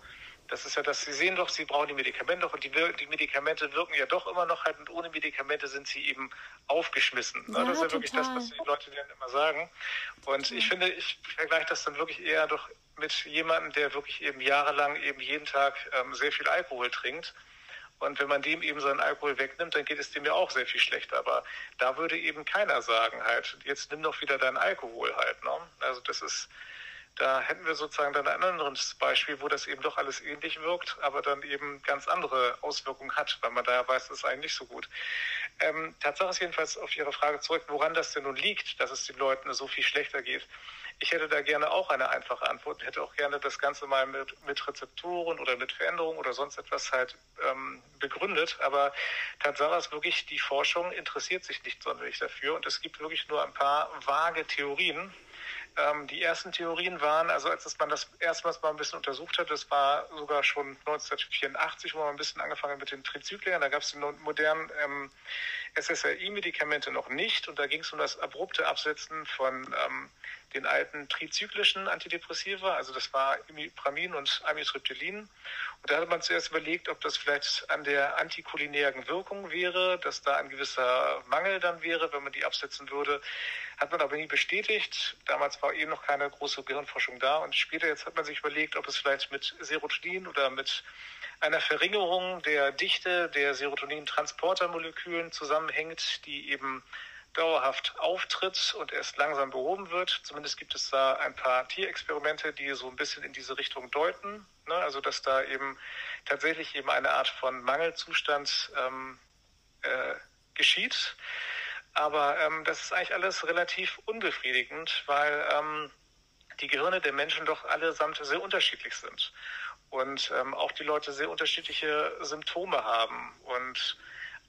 das ist ja das, Sie sehen doch, Sie brauchen die Medikamente doch und die, die Medikamente wirken ja doch immer noch halt und ohne Medikamente sind sie eben aufgeschmissen. Ne? Ja, das ist ja total. wirklich das, was die Leute dann immer sagen. Und ja. ich finde, ich vergleiche das dann wirklich eher doch mit jemandem, der wirklich eben jahrelang eben jeden Tag ähm, sehr viel Alkohol trinkt. Und wenn man dem eben seinen Alkohol wegnimmt, dann geht es dem ja auch sehr viel schlechter. Aber da würde eben keiner sagen halt, jetzt nimm doch wieder deinen Alkohol halt. Ne? Also das ist, Da hätten wir sozusagen dann ein anderes Beispiel, wo das eben doch alles ähnlich wirkt, aber dann eben ganz andere Auswirkungen hat, weil man da ja weiß, das ist eigentlich nicht so gut. Ähm, Tatsache ist jedenfalls auf Ihre Frage zurück, woran das denn nun liegt, dass es den Leuten so viel schlechter geht. Ich hätte da gerne auch eine einfache Antwort hätte auch gerne das Ganze mal mit, mit Rezeptoren oder mit Veränderungen oder sonst etwas halt ähm, begründet. Aber Tatsache ist wirklich, die Forschung interessiert sich nicht sonderlich dafür und es gibt wirklich nur ein paar vage Theorien. Ähm, die ersten Theorien waren, also als man das erstmals mal ein bisschen untersucht hat, das war sogar schon 1984, wo man ein bisschen angefangen hat mit den Trizyklen. Da gab es die modernen ähm, SSRI-Medikamente noch nicht und da ging es um das abrupte Absetzen von ähm, den alten trizyklischen Antidepressiva, also das war Imipramin und Amitriptylin. Und da hat man zuerst überlegt, ob das vielleicht an der antikulinären Wirkung wäre, dass da ein gewisser Mangel dann wäre, wenn man die absetzen würde. Hat man aber nie bestätigt. Damals war eben noch keine große Gehirnforschung da. Und später jetzt hat man sich überlegt, ob es vielleicht mit Serotonin oder mit einer Verringerung der Dichte der Serotonin-Transportermolekülen zusammenhängt, die eben dauerhaft auftritt und erst langsam behoben wird. Zumindest gibt es da ein paar Tierexperimente, die so ein bisschen in diese Richtung deuten. Ne? Also dass da eben tatsächlich eben eine Art von Mangelzustand ähm, äh, geschieht. Aber ähm, das ist eigentlich alles relativ unbefriedigend, weil ähm, die Gehirne der Menschen doch allesamt sehr unterschiedlich sind. Und ähm, auch die Leute sehr unterschiedliche Symptome haben. Und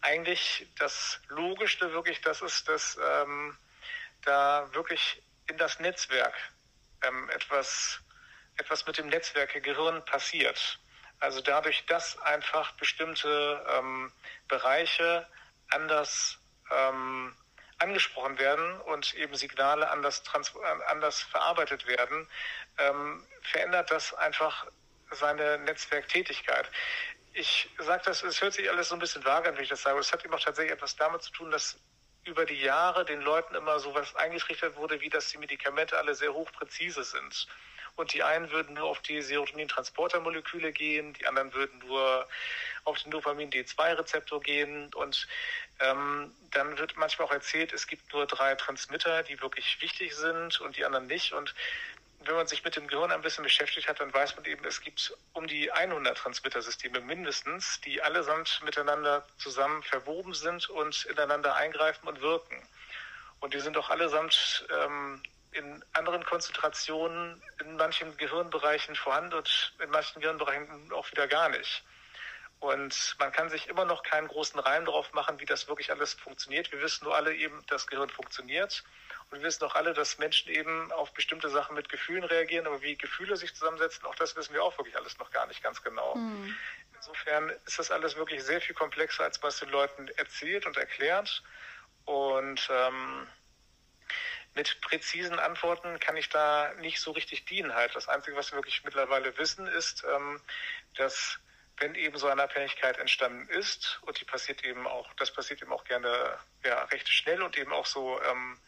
eigentlich das Logischste wirklich das ist, dass ähm, da wirklich in das Netzwerk ähm, etwas, etwas mit dem Netzwerk Gehirn passiert. Also dadurch, dass einfach bestimmte ähm, Bereiche anders ähm, angesprochen werden und eben Signale anders, anders verarbeitet werden, ähm, verändert das einfach seine Netzwerktätigkeit ich sage das, es hört sich alles so ein bisschen vage an, wenn ich das sage. Es hat eben auch tatsächlich etwas damit zu tun, dass über die Jahre den Leuten immer so was eingetrichtert wurde, wie dass die Medikamente alle sehr hochpräzise sind. Und die einen würden nur auf die Serotonin-Transportermoleküle gehen, die anderen würden nur auf den Dopamin-D2-Rezeptor gehen. Und ähm, dann wird manchmal auch erzählt, es gibt nur drei Transmitter, die wirklich wichtig sind und die anderen nicht. Und wenn man sich mit dem Gehirn ein bisschen beschäftigt hat, dann weiß man eben, es gibt um die 100 Transmittersysteme mindestens, die allesamt miteinander zusammen verwoben sind und ineinander eingreifen und wirken. Und die sind auch allesamt ähm, in anderen Konzentrationen in manchen Gehirnbereichen vorhanden und in manchen Gehirnbereichen auch wieder gar nicht. Und man kann sich immer noch keinen großen Reim darauf machen, wie das wirklich alles funktioniert. Wir wissen nur alle eben, das Gehirn funktioniert. Und wir wissen auch alle, dass Menschen eben auf bestimmte Sachen mit Gefühlen reagieren, aber wie Gefühle sich zusammensetzen, auch das wissen wir auch wirklich alles noch gar nicht ganz genau. Mhm. Insofern ist das alles wirklich sehr viel komplexer, als man es den Leuten erzählt und erklärt. Und ähm, mit präzisen Antworten kann ich da nicht so richtig dienen halt. Das Einzige, was wir wirklich mittlerweile wissen, ist, ähm, dass wenn eben so eine Abhängigkeit entstanden ist, und die passiert eben auch, das passiert eben auch gerne ja, recht schnell und eben auch so ähm,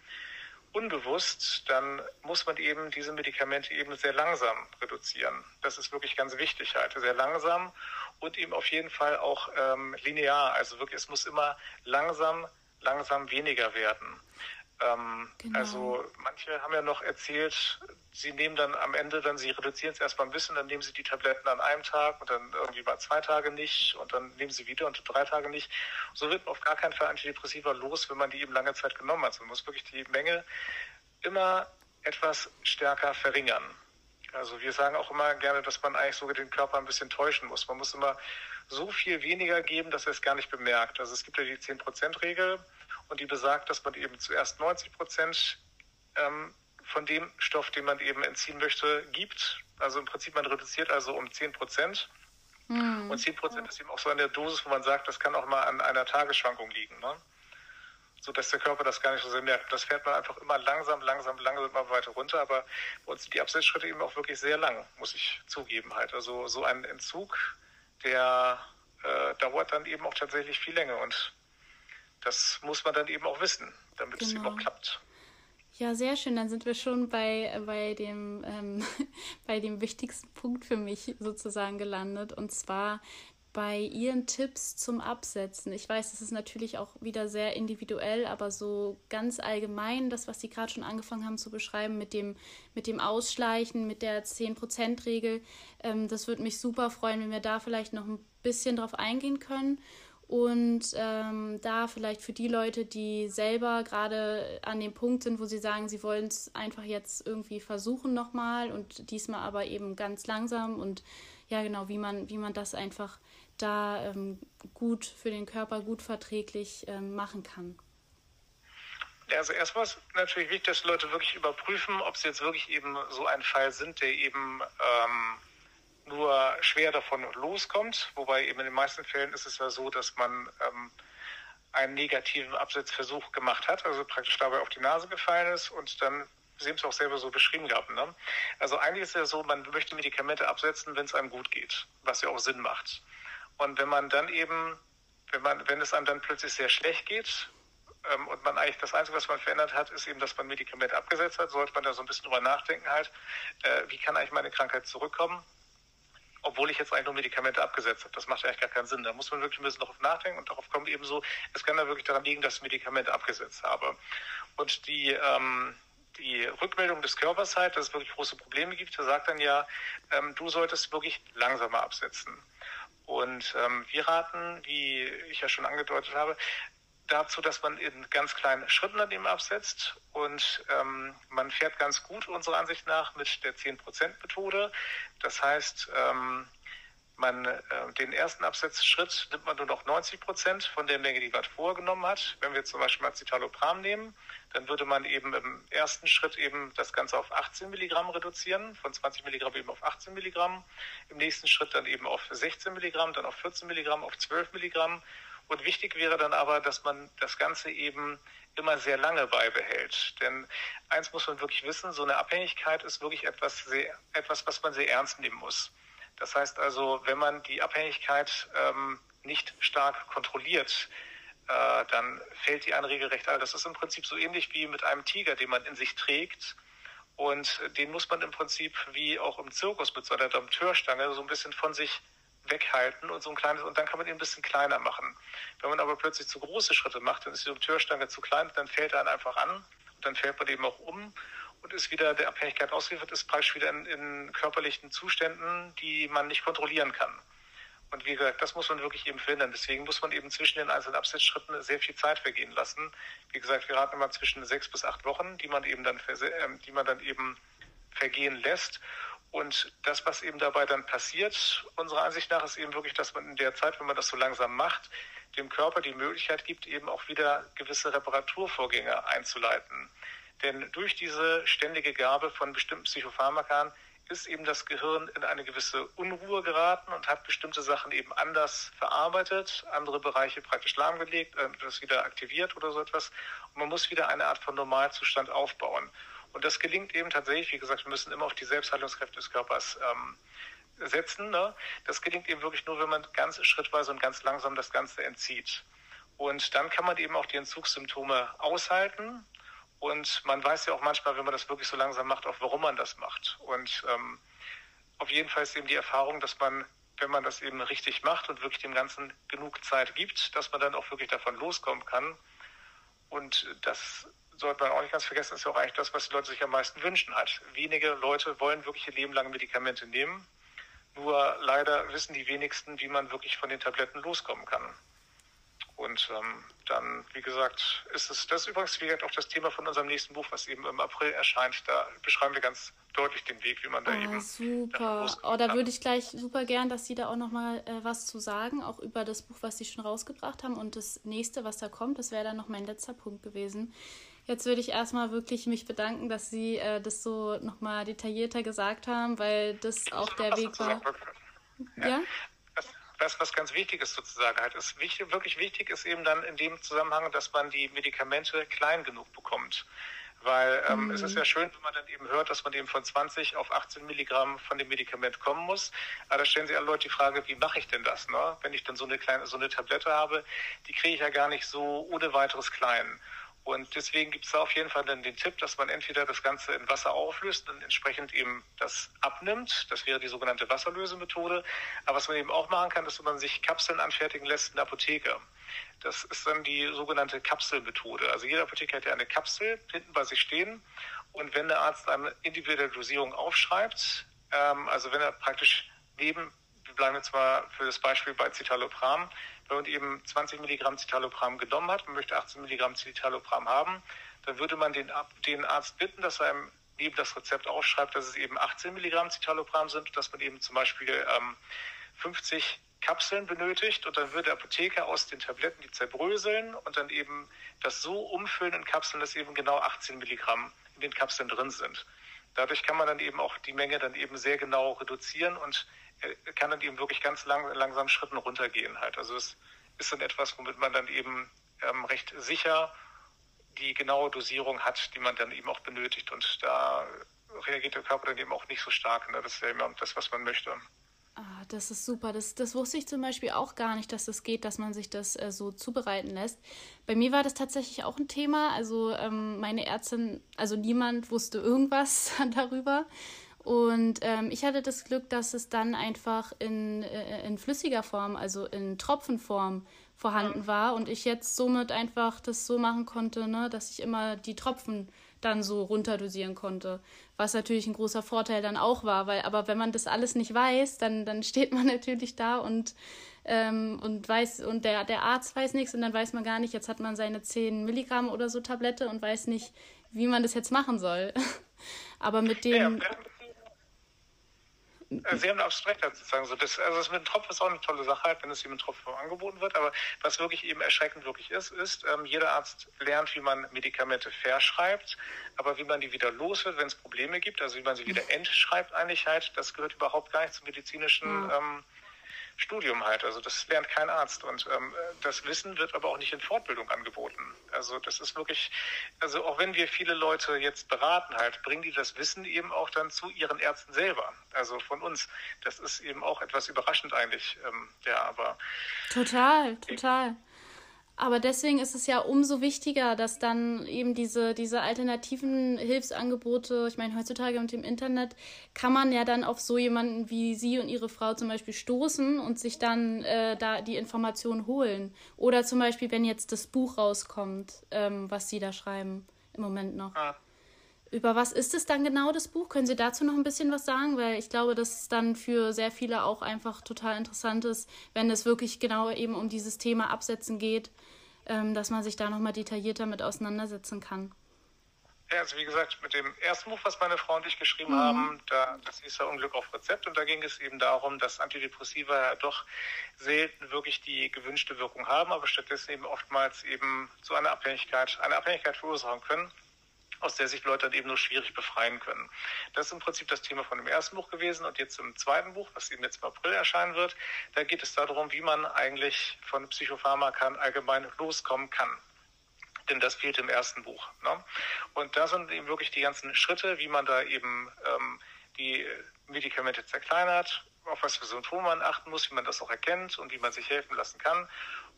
unbewusst, dann muss man eben diese Medikamente eben sehr langsam reduzieren. Das ist wirklich ganz wichtig halt, sehr langsam und eben auf jeden Fall auch ähm, linear. Also wirklich, es muss immer langsam, langsam weniger werden. Ähm, genau. Also manche haben ja noch erzählt, sie nehmen dann am Ende, dann sie reduzieren es erstmal ein bisschen, dann nehmen sie die Tabletten an einem Tag und dann irgendwie mal zwei Tage nicht und dann nehmen sie wieder und drei Tage nicht. So wird man auf gar keinen Fall Antidepressiva los, wenn man die eben lange Zeit genommen hat. Man muss wirklich die Menge immer etwas stärker verringern. Also wir sagen auch immer gerne, dass man eigentlich sogar den Körper ein bisschen täuschen muss. Man muss immer so viel weniger geben, dass er es gar nicht bemerkt. Also es gibt ja die 10%-Regel und die besagt, dass man eben zuerst 90 Prozent ähm, von dem Stoff, den man eben entziehen möchte, gibt. Also im Prinzip man reduziert also um 10 Prozent. Mhm. Und 10 Prozent ist eben auch so eine Dosis, wo man sagt, das kann auch mal an einer Tagesschwankung liegen. Ne? so dass der Körper das gar nicht so sehr merkt. Das fährt man einfach immer langsam, langsam, langsam immer weiter runter. Aber bei uns sind die Absetzschritte eben auch wirklich sehr lang, muss ich zugeben halt. Also so ein Entzug, der äh, dauert dann eben auch tatsächlich viel länger. Und das muss man dann eben auch wissen, damit genau. es eben auch klappt. Ja, sehr schön. Dann sind wir schon bei, bei, dem, ähm, bei dem wichtigsten Punkt für mich sozusagen gelandet. Und zwar bei Ihren Tipps zum Absetzen. Ich weiß, das ist natürlich auch wieder sehr individuell, aber so ganz allgemein, das, was Sie gerade schon angefangen haben zu beschreiben, mit dem, mit dem Ausschleichen, mit der 10%-Regel, ähm, das würde mich super freuen, wenn wir da vielleicht noch ein bisschen drauf eingehen können. Und ähm, da vielleicht für die Leute, die selber gerade an dem Punkt sind, wo sie sagen, sie wollen es einfach jetzt irgendwie versuchen nochmal und diesmal aber eben ganz langsam und ja genau, wie man, wie man das einfach da ähm, gut für den Körper gut verträglich ähm, machen kann? Also erstmal ist natürlich wichtig, dass Leute wirklich überprüfen, ob sie jetzt wirklich eben so ein Fall sind, der eben ähm, nur schwer davon loskommt. Wobei eben in den meisten Fällen ist es ja so, dass man ähm, einen negativen Absetzversuch gemacht hat, also praktisch dabei auf die Nase gefallen ist und dann Sie haben es auch selber so beschrieben gehabt. Ne? Also eigentlich ist es ja so, man möchte Medikamente absetzen, wenn es einem gut geht, was ja auch Sinn macht. Und wenn man dann eben, wenn man, wenn es einem dann plötzlich sehr schlecht geht ähm, und man eigentlich das Einzige, was man verändert hat, ist eben, dass man Medikamente abgesetzt hat, sollte man da so ein bisschen drüber nachdenken halt, äh, wie kann eigentlich meine Krankheit zurückkommen, obwohl ich jetzt eigentlich nur Medikamente abgesetzt habe. Das macht ja eigentlich gar keinen Sinn. Da muss man wirklich ein bisschen darauf nachdenken und darauf kommt eben so, es kann da wirklich daran liegen, dass ich Medikamente abgesetzt habe. Und die, ähm, die Rückmeldung des Körpers halt, dass es wirklich große Probleme gibt, der sagt dann ja, ähm, du solltest wirklich langsamer absetzen. Und ähm, wir raten, wie ich ja schon angedeutet habe, dazu, dass man in ganz kleinen Schritten daneben absetzt. Und ähm, man fährt ganz gut unserer Ansicht nach mit der 10%-Methode. Das heißt, ähm, man, äh, den ersten Absetzschritt nimmt man nur noch 90 Prozent von der Menge, die man vorgenommen hat. Wenn wir zum Beispiel mal Citalopram nehmen, dann würde man eben im ersten Schritt eben das Ganze auf 18 Milligramm reduzieren, von 20 Milligramm eben auf 18 Milligramm. Im nächsten Schritt dann eben auf 16 Milligramm, dann auf 14 Milligramm, auf 12 Milligramm. Und wichtig wäre dann aber, dass man das Ganze eben immer sehr lange beibehält. Denn eins muss man wirklich wissen, so eine Abhängigkeit ist wirklich etwas, sehr, etwas was man sehr ernst nehmen muss. Das heißt also, wenn man die Abhängigkeit ähm, nicht stark kontrolliert, äh, dann fällt die an regelrecht an. Das ist im Prinzip so ähnlich wie mit einem Tiger, den man in sich trägt. Und den muss man im Prinzip wie auch im Zirkus mit so einer Dompteurstange so ein bisschen von sich weghalten und so ein kleines, und dann kann man ihn ein bisschen kleiner machen. Wenn man aber plötzlich zu große Schritte macht, dann ist die Dompteurstange zu klein, dann fällt er einfach an und dann fällt man eben auch um und ist wieder der Abhängigkeit ausgeliefert, ist praktisch wieder in, in körperlichen Zuständen, die man nicht kontrollieren kann. Und wie gesagt, das muss man wirklich eben verhindern. Deswegen muss man eben zwischen den einzelnen Absetzschritten sehr viel Zeit vergehen lassen. Wie gesagt, wir raten immer zwischen sechs bis acht Wochen, die man eben dann, ähm, die man dann eben vergehen lässt. Und das, was eben dabei dann passiert, unserer Ansicht nach, ist eben wirklich, dass man in der Zeit, wenn man das so langsam macht, dem Körper die Möglichkeit gibt, eben auch wieder gewisse Reparaturvorgänge einzuleiten. Denn durch diese ständige Gabe von bestimmten Psychopharmakan ist eben das Gehirn in eine gewisse Unruhe geraten und hat bestimmte Sachen eben anders verarbeitet, andere Bereiche praktisch lahmgelegt, äh, das wieder aktiviert oder so etwas. Und man muss wieder eine Art von Normalzustand aufbauen. Und das gelingt eben tatsächlich, wie gesagt, wir müssen immer auf die Selbstheilungskräfte des Körpers ähm, setzen. Ne? Das gelingt eben wirklich nur, wenn man ganz schrittweise und ganz langsam das Ganze entzieht. Und dann kann man eben auch die Entzugssymptome aushalten und man weiß ja auch manchmal, wenn man das wirklich so langsam macht, auch warum man das macht. Und ähm, auf jeden Fall ist eben die Erfahrung, dass man, wenn man das eben richtig macht und wirklich dem Ganzen genug Zeit gibt, dass man dann auch wirklich davon loskommen kann. Und das sollte man auch nicht ganz vergessen, ist ja auch eigentlich das, was die Leute sich am meisten wünschen hat. Wenige Leute wollen wirklich ihr Leben lang Medikamente nehmen. Nur leider wissen die wenigsten, wie man wirklich von den Tabletten loskommen kann. Und ähm, dann, wie gesagt, ist es, das ist übrigens, wie gesagt, auch das Thema von unserem nächsten Buch, was eben im April erscheint. Da beschreiben wir ganz deutlich den Weg, wie man da oh, eben. Super. Oh, da würde ich gleich super gern, dass Sie da auch nochmal äh, was zu sagen, auch über das Buch, was Sie schon rausgebracht haben. Und das nächste, was da kommt, das wäre dann noch mein letzter Punkt gewesen. Jetzt würde ich erstmal wirklich mich bedanken, dass Sie äh, das so nochmal detaillierter gesagt haben, weil das auch der Weg war. Ja? ja? was, was ganz wichtig ist sozusagen halt, ist wichtig, wirklich wichtig ist eben dann in dem Zusammenhang, dass man die Medikamente klein genug bekommt. Weil ähm, mhm. es ist ja schön, wenn man dann eben hört, dass man eben von 20 auf 18 Milligramm von dem Medikament kommen muss. Aber da stellen sich alle Leute die Frage, wie mache ich denn das? Ne? Wenn ich dann so eine kleine, so eine Tablette habe, die kriege ich ja gar nicht so ohne weiteres klein. Und deswegen gibt es da auf jeden Fall dann den Tipp, dass man entweder das Ganze in Wasser auflöst und entsprechend eben das abnimmt. Das wäre die sogenannte Wasserlösemethode. Aber was man eben auch machen kann, ist, dass man sich Kapseln anfertigen lässt in der Apotheke. Das ist dann die sogenannte Kapselmethode. Also jeder Apotheker hat ja eine Kapsel hinten bei sich stehen. Und wenn der Arzt eine individuelle Dosierung aufschreibt, ähm, also wenn er praktisch neben, wir bleiben jetzt mal für das Beispiel bei Citalopram, wenn man eben 20 Milligramm Citalopram genommen hat, man möchte 18 Milligramm Citalopram haben, dann würde man den, den Arzt bitten, dass er ihm neben das Rezept aufschreibt, dass es eben 18 Milligramm Citalopram sind, dass man eben zum Beispiel ähm, 50 Kapseln benötigt und dann würde der Apotheker aus den Tabletten die zerbröseln und dann eben das so umfüllen in Kapseln, dass eben genau 18 Milligramm in den Kapseln drin sind. Dadurch kann man dann eben auch die Menge dann eben sehr genau reduzieren und kann dann eben wirklich ganz lang, langsam Schritten runtergehen halt. Also es ist dann etwas, womit man dann eben ähm, recht sicher die genaue Dosierung hat, die man dann eben auch benötigt. Und da reagiert der Körper dann eben auch nicht so stark. Ne? Das ist ja immer das, was man möchte. Ah, das ist super. Das, das wusste ich zum Beispiel auch gar nicht, dass das geht, dass man sich das äh, so zubereiten lässt. Bei mir war das tatsächlich auch ein Thema. Also ähm, meine Ärztin, also niemand wusste irgendwas darüber. Und ähm, ich hatte das Glück, dass es dann einfach in, äh, in flüssiger Form, also in Tropfenform vorhanden war und ich jetzt somit einfach das so machen konnte, ne, dass ich immer die Tropfen dann so runterdosieren konnte. Was natürlich ein großer Vorteil dann auch war, weil aber wenn man das alles nicht weiß, dann, dann steht man natürlich da und, ähm, und weiß, und der, der Arzt weiß nichts und dann weiß man gar nicht, jetzt hat man seine 10 Milligramm oder so Tablette und weiß nicht, wie man das jetzt machen soll. aber mit dem. Ja, äh, Sie haben absolut recht, sozusagen. So, das, also das mit dem Tropf ist auch eine tolle Sache, halt, wenn es eben Tropf angeboten wird. Aber was wirklich eben erschreckend wirklich ist, ist, ähm, jeder Arzt lernt, wie man Medikamente verschreibt, aber wie man die wieder los wird, wenn es Probleme gibt, also wie man sie wieder entschreibt eigentlich halt, das gehört überhaupt gar nicht zum medizinischen ähm, Studium halt. Also das lernt kein Arzt. Und ähm, das Wissen wird aber auch nicht in Fortbildung angeboten. Also das ist wirklich, also auch wenn wir viele Leute jetzt beraten halt, bringen die das Wissen eben auch dann zu ihren Ärzten selber. Also von uns. Das ist eben auch etwas überraschend eigentlich. Ähm, ja, aber. Total, total. Aber deswegen ist es ja umso wichtiger, dass dann eben diese, diese alternativen Hilfsangebote, ich meine, heutzutage mit dem Internet kann man ja dann auf so jemanden wie Sie und Ihre Frau zum Beispiel stoßen und sich dann äh, da die Informationen holen. Oder zum Beispiel, wenn jetzt das Buch rauskommt, ähm, was Sie da schreiben, im Moment noch. Ah. Über was ist es dann genau, das Buch? Können Sie dazu noch ein bisschen was sagen? Weil ich glaube, dass es dann für sehr viele auch einfach total interessant ist, wenn es wirklich genau eben um dieses Thema Absetzen geht, ähm, dass man sich da nochmal detaillierter mit auseinandersetzen kann. Ja, also wie gesagt, mit dem ersten Buch, was meine Frau und ich geschrieben mhm. haben, da, das hieß ja Unglück auf Rezept und da ging es eben darum, dass Antidepressiva ja doch selten wirklich die gewünschte Wirkung haben, aber stattdessen eben oftmals eben zu einer Abhängigkeit, eine Abhängigkeit verursachen können aus der sich Leute dann eben nur schwierig befreien können. Das ist im Prinzip das Thema von dem ersten Buch gewesen und jetzt im zweiten Buch, was eben jetzt im April erscheinen wird, da geht es darum, wie man eigentlich von Psychopharmaka allgemein loskommen kann. Denn das fehlt im ersten Buch. Ne? Und da sind eben wirklich die ganzen Schritte, wie man da eben ähm, die Medikamente zerkleinert, auf was für Symptome man achten muss, wie man das auch erkennt und wie man sich helfen lassen kann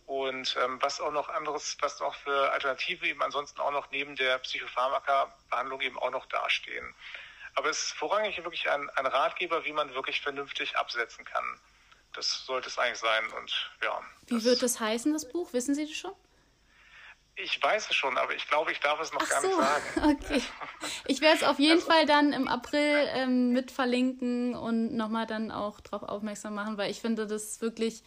und ähm, was auch noch anderes, was auch für Alternativen eben ansonsten auch noch neben der Psychopharmaka-Behandlung eben auch noch dastehen. Aber es ist vorrangig wirklich ein, ein Ratgeber, wie man wirklich vernünftig absetzen kann. Das sollte es eigentlich sein. Und ja. Wie wird das heißen, das Buch? Wissen Sie das schon? Ich weiß es schon, aber ich glaube, ich darf es noch Ach gar so, nicht sagen. Okay. Ich werde es auf jeden also, Fall dann im April ähm, mit verlinken und nochmal dann auch darauf aufmerksam machen, weil ich finde das wirklich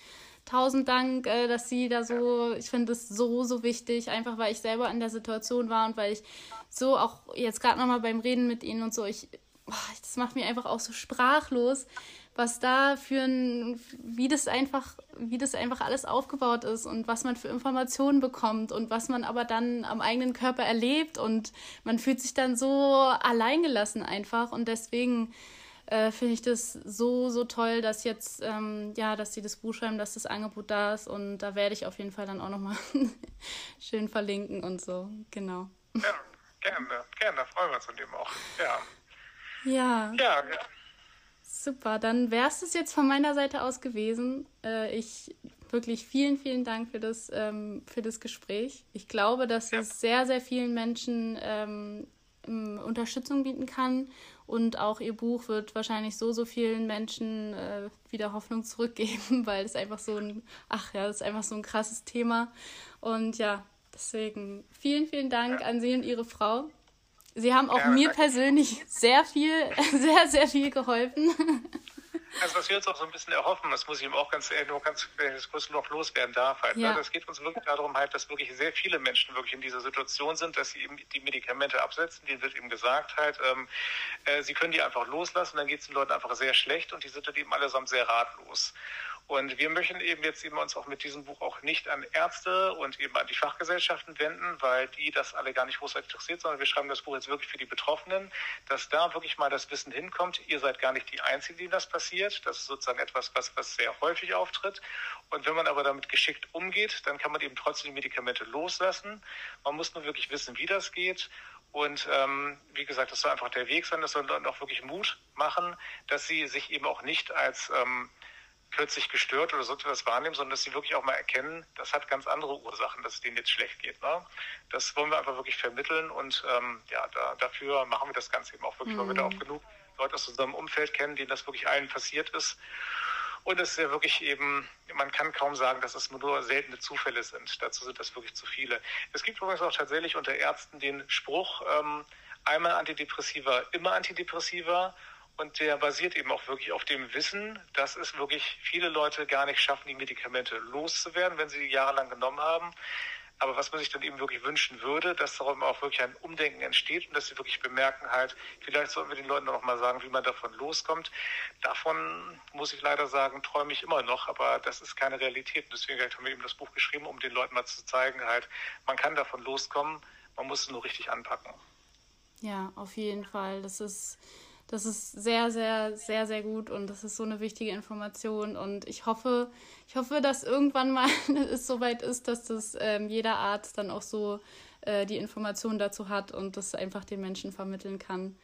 tausend Dank, äh, dass Sie da so, ich finde es so, so wichtig, einfach weil ich selber in der Situation war und weil ich so auch jetzt gerade nochmal beim Reden mit Ihnen und so, ich, das macht mich einfach auch so sprachlos, was da für ein, wie das einfach, wie das einfach alles aufgebaut ist und was man für Informationen bekommt und was man aber dann am eigenen Körper erlebt und man fühlt sich dann so alleingelassen einfach und deswegen äh, finde ich das so, so toll, dass jetzt, ähm, ja, dass sie das Buch schreiben, dass das Angebot da ist und da werde ich auf jeden Fall dann auch nochmal schön verlinken und so, genau. Ja, gerne, gerne, da freuen wir uns an dem auch, ja. Ja. Ja, ja. Super, dann wäre es das jetzt von meiner Seite aus gewesen. Äh, ich wirklich vielen, vielen Dank für das, ähm, für das Gespräch. Ich glaube, dass ja. es sehr, sehr vielen Menschen ähm, Unterstützung bieten kann und auch ihr Buch wird wahrscheinlich so, so vielen Menschen äh, wieder Hoffnung zurückgeben, weil es einfach so ein, ach ja, das ist einfach so ein krasses Thema. Und ja, deswegen vielen, vielen Dank an Sie und Ihre Frau. Sie haben auch ja, mir danke. persönlich sehr viel, sehr, sehr viel geholfen. Also was wir uns auch so ein bisschen erhoffen, das muss ich ihm auch ganz ehrlich nur ganz kurz noch loswerden darf. Halt, ne? ja. ne? Das geht uns wirklich darum, halt, dass wirklich sehr viele Menschen wirklich in dieser Situation sind, dass sie eben die Medikamente absetzen. Denen wird eben gesagt halt, ähm, äh, sie können die einfach loslassen, dann geht es den Leuten einfach sehr schlecht und die sind dann eben allesamt sehr ratlos. Und wir möchten eben jetzt eben uns auch mit diesem Buch auch nicht an Ärzte und eben an die Fachgesellschaften wenden, weil die das alle gar nicht großartig interessiert, sondern wir schreiben das Buch jetzt wirklich für die Betroffenen, dass da wirklich mal das Wissen hinkommt. Ihr seid gar nicht die Einzigen, die das passiert. Das ist sozusagen etwas, was, was sehr häufig auftritt. Und wenn man aber damit geschickt umgeht, dann kann man eben trotzdem die Medikamente loslassen. Man muss nur wirklich wissen, wie das geht. Und ähm, wie gesagt, das soll einfach der Weg sein, das soll dann auch wirklich Mut machen, dass sie sich eben auch nicht als ähm, plötzlich gestört oder sonst was wahrnehmen, sondern dass sie wirklich auch mal erkennen, das hat ganz andere Ursachen, dass es denen jetzt schlecht geht. Ne? Das wollen wir einfach wirklich vermitteln und ähm, ja, da, dafür machen wir das Ganze eben auch wirklich, mhm. weil wir da auch genug Leute aus unserem Umfeld kennen, denen das wirklich allen passiert ist. Und es ist ja wirklich eben, man kann kaum sagen, dass es nur seltene Zufälle sind. Dazu sind das wirklich zu viele. Es gibt übrigens auch tatsächlich unter Ärzten den Spruch, ähm, einmal Antidepressiva, immer Antidepressiva. Und der basiert eben auch wirklich auf dem Wissen, dass es wirklich viele Leute gar nicht schaffen, die Medikamente loszuwerden, wenn sie die jahrelang genommen haben. Aber was man sich dann eben wirklich wünschen würde, dass darum auch wirklich ein Umdenken entsteht und dass sie wirklich bemerken halt, vielleicht sollten wir den Leuten noch mal sagen, wie man davon loskommt. Davon muss ich leider sagen, träume ich immer noch, aber das ist keine Realität. Und deswegen haben wir eben das Buch geschrieben, um den Leuten mal zu zeigen halt, man kann davon loskommen, man muss es nur richtig anpacken. Ja, auf jeden Fall. Das ist das ist sehr, sehr, sehr, sehr gut und das ist so eine wichtige Information. Und ich hoffe, ich hoffe, dass irgendwann mal es soweit ist, dass das ähm, jeder Arzt dann auch so äh, die Informationen dazu hat und das einfach den Menschen vermitteln kann.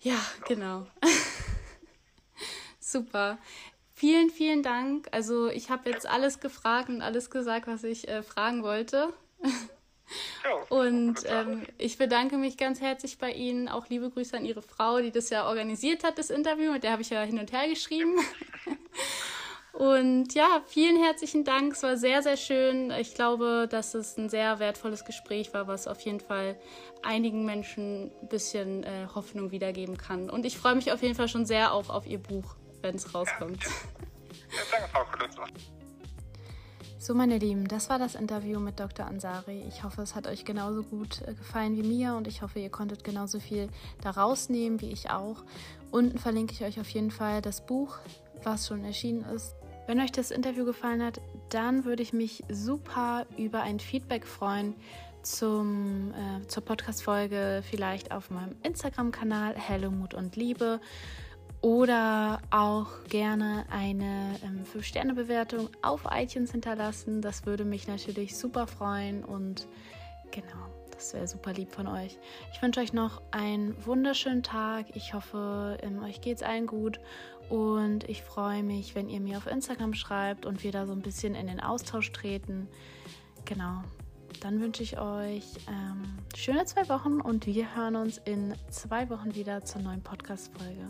Ja, genau. Super. Vielen, vielen Dank. Also ich habe jetzt alles gefragt und alles gesagt, was ich äh, fragen wollte. Und ähm, ich bedanke mich ganz herzlich bei Ihnen. Auch liebe Grüße an Ihre Frau, die das ja organisiert hat, das Interview. Mit der habe ich ja hin und her geschrieben. und ja, vielen herzlichen Dank. Es war sehr, sehr schön. Ich glaube, dass es ein sehr wertvolles Gespräch war, was auf jeden Fall einigen Menschen ein bisschen äh, Hoffnung wiedergeben kann. Und ich freue mich auf jeden Fall schon sehr auch auf Ihr Buch, wenn es rauskommt. Ja, danke, Frau Kulutzer. So, meine Lieben, das war das Interview mit Dr. Ansari. Ich hoffe, es hat euch genauso gut äh, gefallen wie mir und ich hoffe, ihr konntet genauso viel daraus nehmen wie ich auch. Unten verlinke ich euch auf jeden Fall das Buch, was schon erschienen ist. Wenn euch das Interview gefallen hat, dann würde ich mich super über ein Feedback freuen zum, äh, zur Podcast-Folge, vielleicht auf meinem Instagram-Kanal Hello Mut und Liebe oder auch gerne eine ähm, 5-Sterne-Bewertung auf iTunes hinterlassen. Das würde mich natürlich super freuen und genau, das wäre super lieb von euch. Ich wünsche euch noch einen wunderschönen Tag. Ich hoffe, ähm, euch es allen gut und ich freue mich, wenn ihr mir auf Instagram schreibt und wir da so ein bisschen in den Austausch treten. Genau. Dann wünsche ich euch ähm, schöne zwei Wochen und wir hören uns in zwei Wochen wieder zur neuen Podcast-Folge.